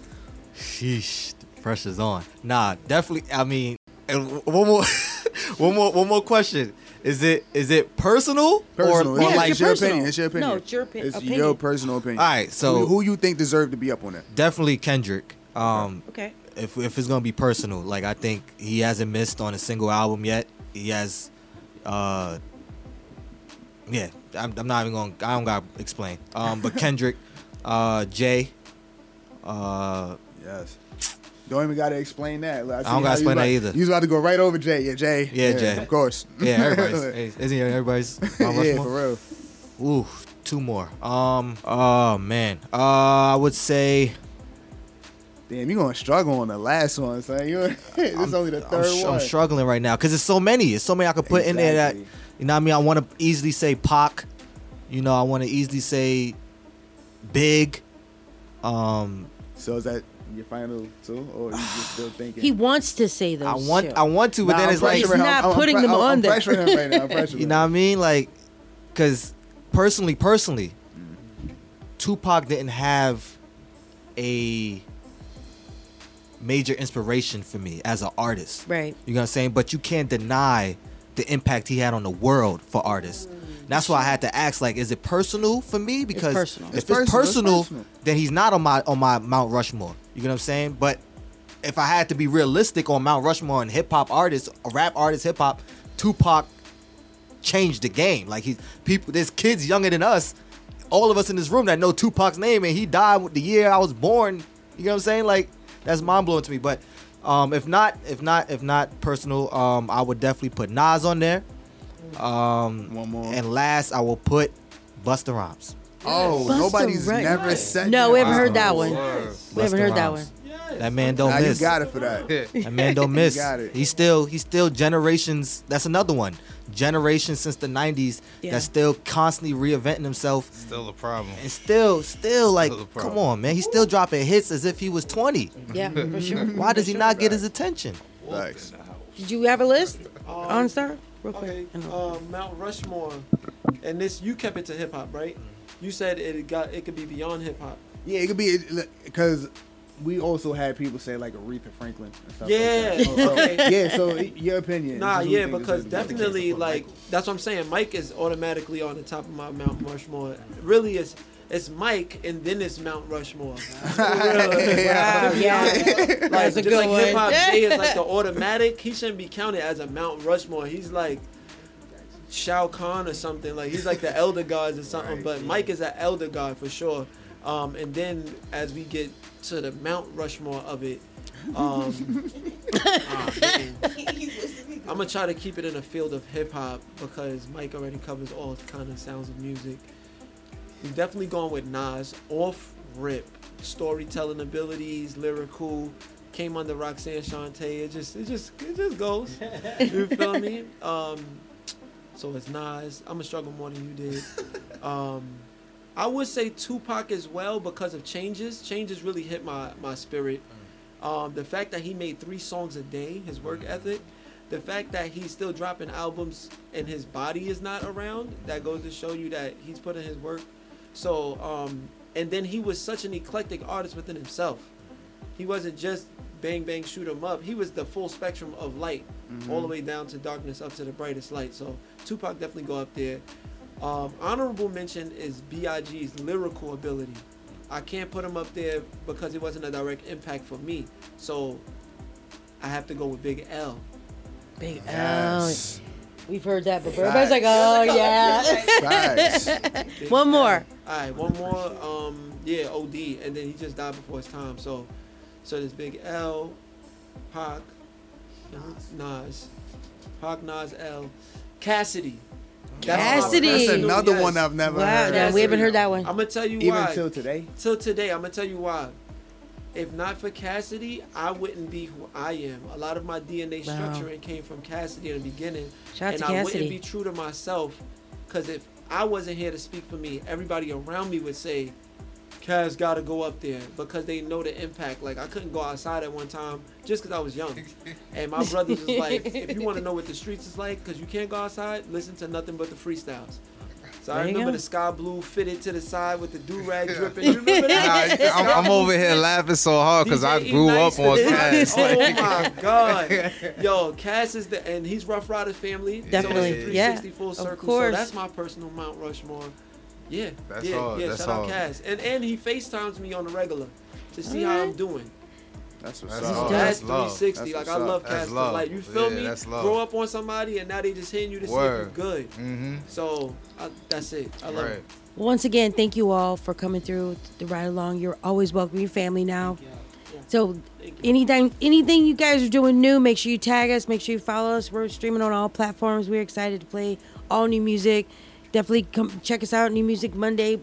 Speaker 12: Sheesh, the pressure's on. Nah, definitely. I mean, and one more, one more, one more question. Is it is it personal,
Speaker 3: Personal.
Speaker 12: or, or
Speaker 3: it's,
Speaker 12: like
Speaker 3: it's your opinion. It's your opinion.
Speaker 2: No, it's your opi-
Speaker 3: It's
Speaker 2: opinion.
Speaker 3: your personal opinion.
Speaker 12: All right, so-
Speaker 3: who, who you think deserve to be up on it?
Speaker 12: definitely Kendrick. Um,
Speaker 2: Okay.
Speaker 12: if if it's gonna be personal, like I think he hasn't missed on a single album yet. He has, uh, yeah. I'm, I'm not even gonna. I don't gotta explain. Um, but Kendrick, uh, Jay, uh,
Speaker 3: Yes. Don't even gotta explain that. Like,
Speaker 12: I
Speaker 3: see
Speaker 12: don't gotta explain
Speaker 3: about-
Speaker 12: that either.
Speaker 3: You was about to go right over Jay. Yeah, Jay.
Speaker 12: Yeah, Jay.
Speaker 3: Of course.
Speaker 12: yeah, everybody's hey, isn't everybody's
Speaker 3: yeah, for real.
Speaker 12: Ooh, two more. Um, oh man. Uh, I would say
Speaker 3: Damn, you gonna struggle on the last one, son. You this is only the
Speaker 12: I'm,
Speaker 3: third
Speaker 12: sh-
Speaker 3: one.
Speaker 12: I'm struggling right now because there's so many. There's so many I could put in there that you know what I mean. I want to easily say Pac. You know, I want to easily say Big. Um,
Speaker 3: So is that your final two, or you just still thinking?
Speaker 2: He wants to say those.
Speaker 12: I want
Speaker 2: too.
Speaker 12: I want to, but
Speaker 3: Nah,
Speaker 12: then
Speaker 3: I'm
Speaker 12: it's like
Speaker 2: He's
Speaker 3: pressuring
Speaker 2: not
Speaker 3: I'm- I'm
Speaker 2: putting them
Speaker 3: I'm-
Speaker 2: on
Speaker 3: I'm
Speaker 2: there.
Speaker 3: pressuring him right now. I'm pressuring
Speaker 12: you know what I mean, like, because personally, personally, Tupac didn't have a major inspiration for me as an artist.
Speaker 2: Right.
Speaker 12: You know what I'm saying? But you can't deny the impact he had on the world for artists. Mm. That's why I had to ask, like, is it personal for me? Because
Speaker 2: personal.
Speaker 12: if
Speaker 3: It's
Speaker 12: it's,
Speaker 3: personal, it's
Speaker 12: personal,
Speaker 3: personal.
Speaker 12: then he's not on my on my Mount Rushmore. You know what I'm saying? But if I had to be realistic on Mount Rushmore and hip hop artists, rap artists, hip hop, Tupac changed the game. Like he's people, there's kids younger than us, all of us in this room that know Tupac's name, and he died with the year I was born. You know what I'm saying? Like that's mind blowing to me. But um, if not, if not, if not personal, um, I would definitely put Nas on there. Um,
Speaker 3: One more.
Speaker 12: And last, I will put Busta Rhymes.
Speaker 3: Oh,
Speaker 2: Busta
Speaker 3: nobody's
Speaker 2: Rhymes.
Speaker 3: never said.
Speaker 2: No,
Speaker 3: that.
Speaker 2: we haven't heard that
Speaker 3: Wow.
Speaker 2: one. We haven't heard that one.
Speaker 12: Rhymes. That man don't
Speaker 3: Nah, you
Speaker 12: miss.
Speaker 3: got it for that.
Speaker 12: That man don't miss.
Speaker 3: got it.
Speaker 12: He's still he's still generations. That's another one. Generations since the '90s
Speaker 2: Yeah.
Speaker 12: that's still constantly reinventing himself
Speaker 4: Still a problem.
Speaker 12: and still still like
Speaker 4: Still a problem.
Speaker 12: come on man. He's still dropping hits as if he was 20.
Speaker 2: Yeah, for sure.
Speaker 12: Why does he not get his attention?
Speaker 3: Thanks.
Speaker 2: Did you have a list?
Speaker 18: Um,
Speaker 2: Arnstar? Real
Speaker 18: Okay,
Speaker 2: quick. I know.
Speaker 18: um, Mount Rushmore, and this you kept it to hip hop, right? You said it got it could be beyond hip hop.
Speaker 3: Yeah, it could be because we also had people say like Aretha Franklin and stuff.
Speaker 18: Yeah,
Speaker 3: Like that. So,
Speaker 18: okay.
Speaker 3: yeah. So your opinion?
Speaker 18: Nah, yeah, because
Speaker 3: deserves to be-
Speaker 18: definitely like that's what I'm saying. Mike is automatically on the top of my Mount Rushmore. Really, it's it's Mike and then it's Mount Rushmore. For real.
Speaker 2: Wow, yeah.
Speaker 18: Like
Speaker 2: That's a
Speaker 18: just
Speaker 2: good
Speaker 18: like
Speaker 2: one.
Speaker 18: hip hop Jay is like the automatic. He shouldn't be counted as a Mount Rushmore. He's like Shao Kahn or something. Like he's like the elder gods or something. But Mike is an elder god for sure. Um, and then as we get to the Mount Rushmore of it, um, ah. I'm gonna try to keep it in the field of hip hop because Mike already covers all kind of sounds of music. He's definitely going with Nas off rip, storytelling abilities, lyrical. Came under Roxanne Shante. It just, it just, it just goes. You feel me? Um, so it's Nas. I'm gonna struggle more than you did. Um, I would say Tupac as well because of changes. Changes really hit my my spirit. Um, the fact that he made three songs a day, his work ethic, the fact that he's still dropping albums and his body is not around, that goes to show you that he's putting his work. So, um, and then he was such an eclectic artist within himself. He wasn't just bang bang shoot 'em up. He was the full spectrum of light, all the way down to darkness, up to the brightest light. So Tupac definitely go up there. Um, honorable mention is Big's lyrical ability. I can't put him up there because it wasn't a direct impact for me. So I have to go with Big L.
Speaker 2: Big
Speaker 18: Yes.
Speaker 2: L. We've heard that before.
Speaker 18: Facts.
Speaker 2: Everybody's like, oh yeah.
Speaker 18: Big
Speaker 2: One more.
Speaker 18: All right, one more. Um, yeah, OD, and then he just died before his time. So, so there's Big L, Pac, Nas, Pac, Nas, L, Cassidy.
Speaker 2: Cassidy.
Speaker 3: That's another one I've never
Speaker 2: Wow,
Speaker 3: heard.
Speaker 2: yeah, we haven't heard that one.
Speaker 18: I'm gonna tell you
Speaker 3: Even
Speaker 18: why.
Speaker 3: Even till today?
Speaker 18: Till today, I'm gonna tell you why. If not for Cassidy, I wouldn't be who I am. A lot of my DNA
Speaker 2: Wow.
Speaker 18: structuring came from Cassidy in the beginning,
Speaker 2: Shout out
Speaker 18: and
Speaker 2: to
Speaker 18: I
Speaker 2: Cassidy.
Speaker 18: wouldn't be true to myself. Because if I wasn't here to speak for me, everybody around me would say, "Cass got to go up there," because they know the impact. Like I couldn't go outside at one time just because I was young, and my brothers was like, "If you want to know what the streets is like, because you can't go outside, listen to nothing but the freestyles." So I
Speaker 2: There you
Speaker 18: remember the sky blue fitted to the side with the do rag dripping. You remember that?
Speaker 4: Nah, I'm, I'm over here laughing so hard because I
Speaker 18: DJ
Speaker 4: grew up on
Speaker 18: the-
Speaker 4: Cass.
Speaker 18: Oh my god, yo, Cass is the and he's Ruff Ryder family.
Speaker 2: Definitely,
Speaker 18: so it's a
Speaker 2: yeah,
Speaker 18: 360 full
Speaker 2: of
Speaker 18: circle.
Speaker 2: course.
Speaker 18: So that's my personal Mount Rushmore. Yeah,
Speaker 4: That's
Speaker 18: yeah,
Speaker 4: hard,
Speaker 18: yeah.
Speaker 4: that's
Speaker 18: shout out
Speaker 4: hard.
Speaker 18: Cass, and and he FaceTimes me on the regular to see how I'm doing.
Speaker 3: That's what's
Speaker 4: That's
Speaker 3: up.
Speaker 4: love.
Speaker 18: That's
Speaker 4: That's love.
Speaker 18: 360.
Speaker 3: That's
Speaker 18: like I
Speaker 3: what's
Speaker 18: love
Speaker 3: up.
Speaker 18: Cass.
Speaker 4: That's
Speaker 18: 'cause,
Speaker 4: love.
Speaker 18: Like you feel
Speaker 4: Yeah,
Speaker 18: me?
Speaker 4: that's love.
Speaker 18: Grow up on somebody and now they just hitting you to see
Speaker 4: Word.
Speaker 18: if you're good.
Speaker 4: Mm-hmm.
Speaker 18: So I, that's it. I love it.
Speaker 2: Once again, thank you all for coming through the Ryde Along. You're always welcome. Your family now. So anytime anything you guys are doing new, make sure you tag us, make sure you follow us. We're streaming on all platforms. We're excited to play all new music. Definitely come check us out. New Music Monday.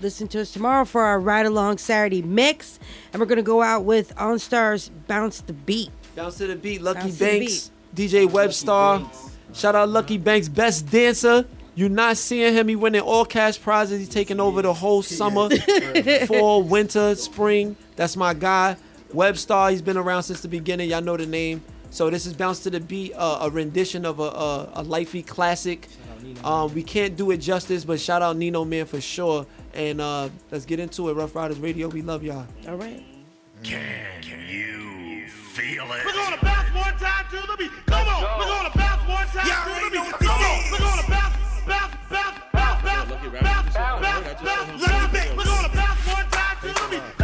Speaker 2: Listen to us tomorrow for our Ryde Along Saturday mix. And we're gonna go out with Arnstar's Bounce the Beat.
Speaker 18: Bounce to the beat, Lucky
Speaker 2: Bounce to the
Speaker 18: Banks, DJ Webstar. Shout out Lucky Banks, best dancer. You're not seeing him. He winning all cash prizes. He's taking over the whole summer, fall, winter, spring. That's my guy. Webstar. He's been around since the beginning. Y'all know the name. So this is Bounce to the Beat, uh, a rendition of a, a, a Lifey classic. Um, we can't do it justice, but shout out Nino Man for sure. And uh, let's get into it. Ruff Ryders Radio. We love y'all.
Speaker 2: All right.
Speaker 13: Can you feel it. We're gonna bounce one time to the beat. Come on. We're gonna bounce one time to the beat. Come on. We're gonna bounce, bounce, bounce, bounce, bounce, bounce, bounce, bounce. Lucky Banks. We're gonna bounce one time to the beat. Come on. We're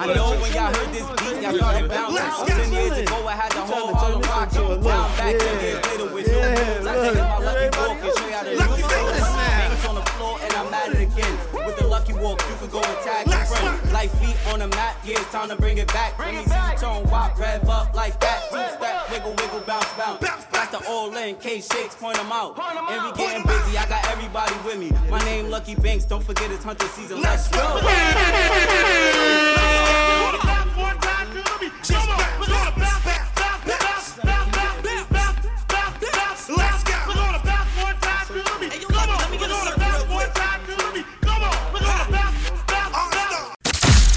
Speaker 28: I know when y'all heard this beat, y'all started bouncing. Ten years ago, I had the whole Harlem rocking. Now I'm back ten years later with new moves. I take my lucky walk and show y'all the new moves. Bangs on the floor and I'm at it again. With the lucky walk, you can go and tag your friend. Like feet on the mat, yeah, it's time to bring it back. Me see you tone wop, rev up like that. Two step, wiggle, wiggle, bounce, bounce. All in, K shakes, point them out. And we getting busy, I got everybody with me. My name Lucky Banks, don't forget it's hunter season. Let's go.
Speaker 13: Let's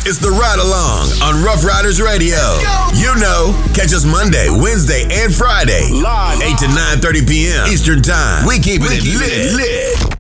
Speaker 1: It's the Ryde Along on Ruff Ryders Radio. You know, catch us Monday, Wednesday, and Friday, 8 to 9.30 p.m. Eastern Time. We keep it lit. lit.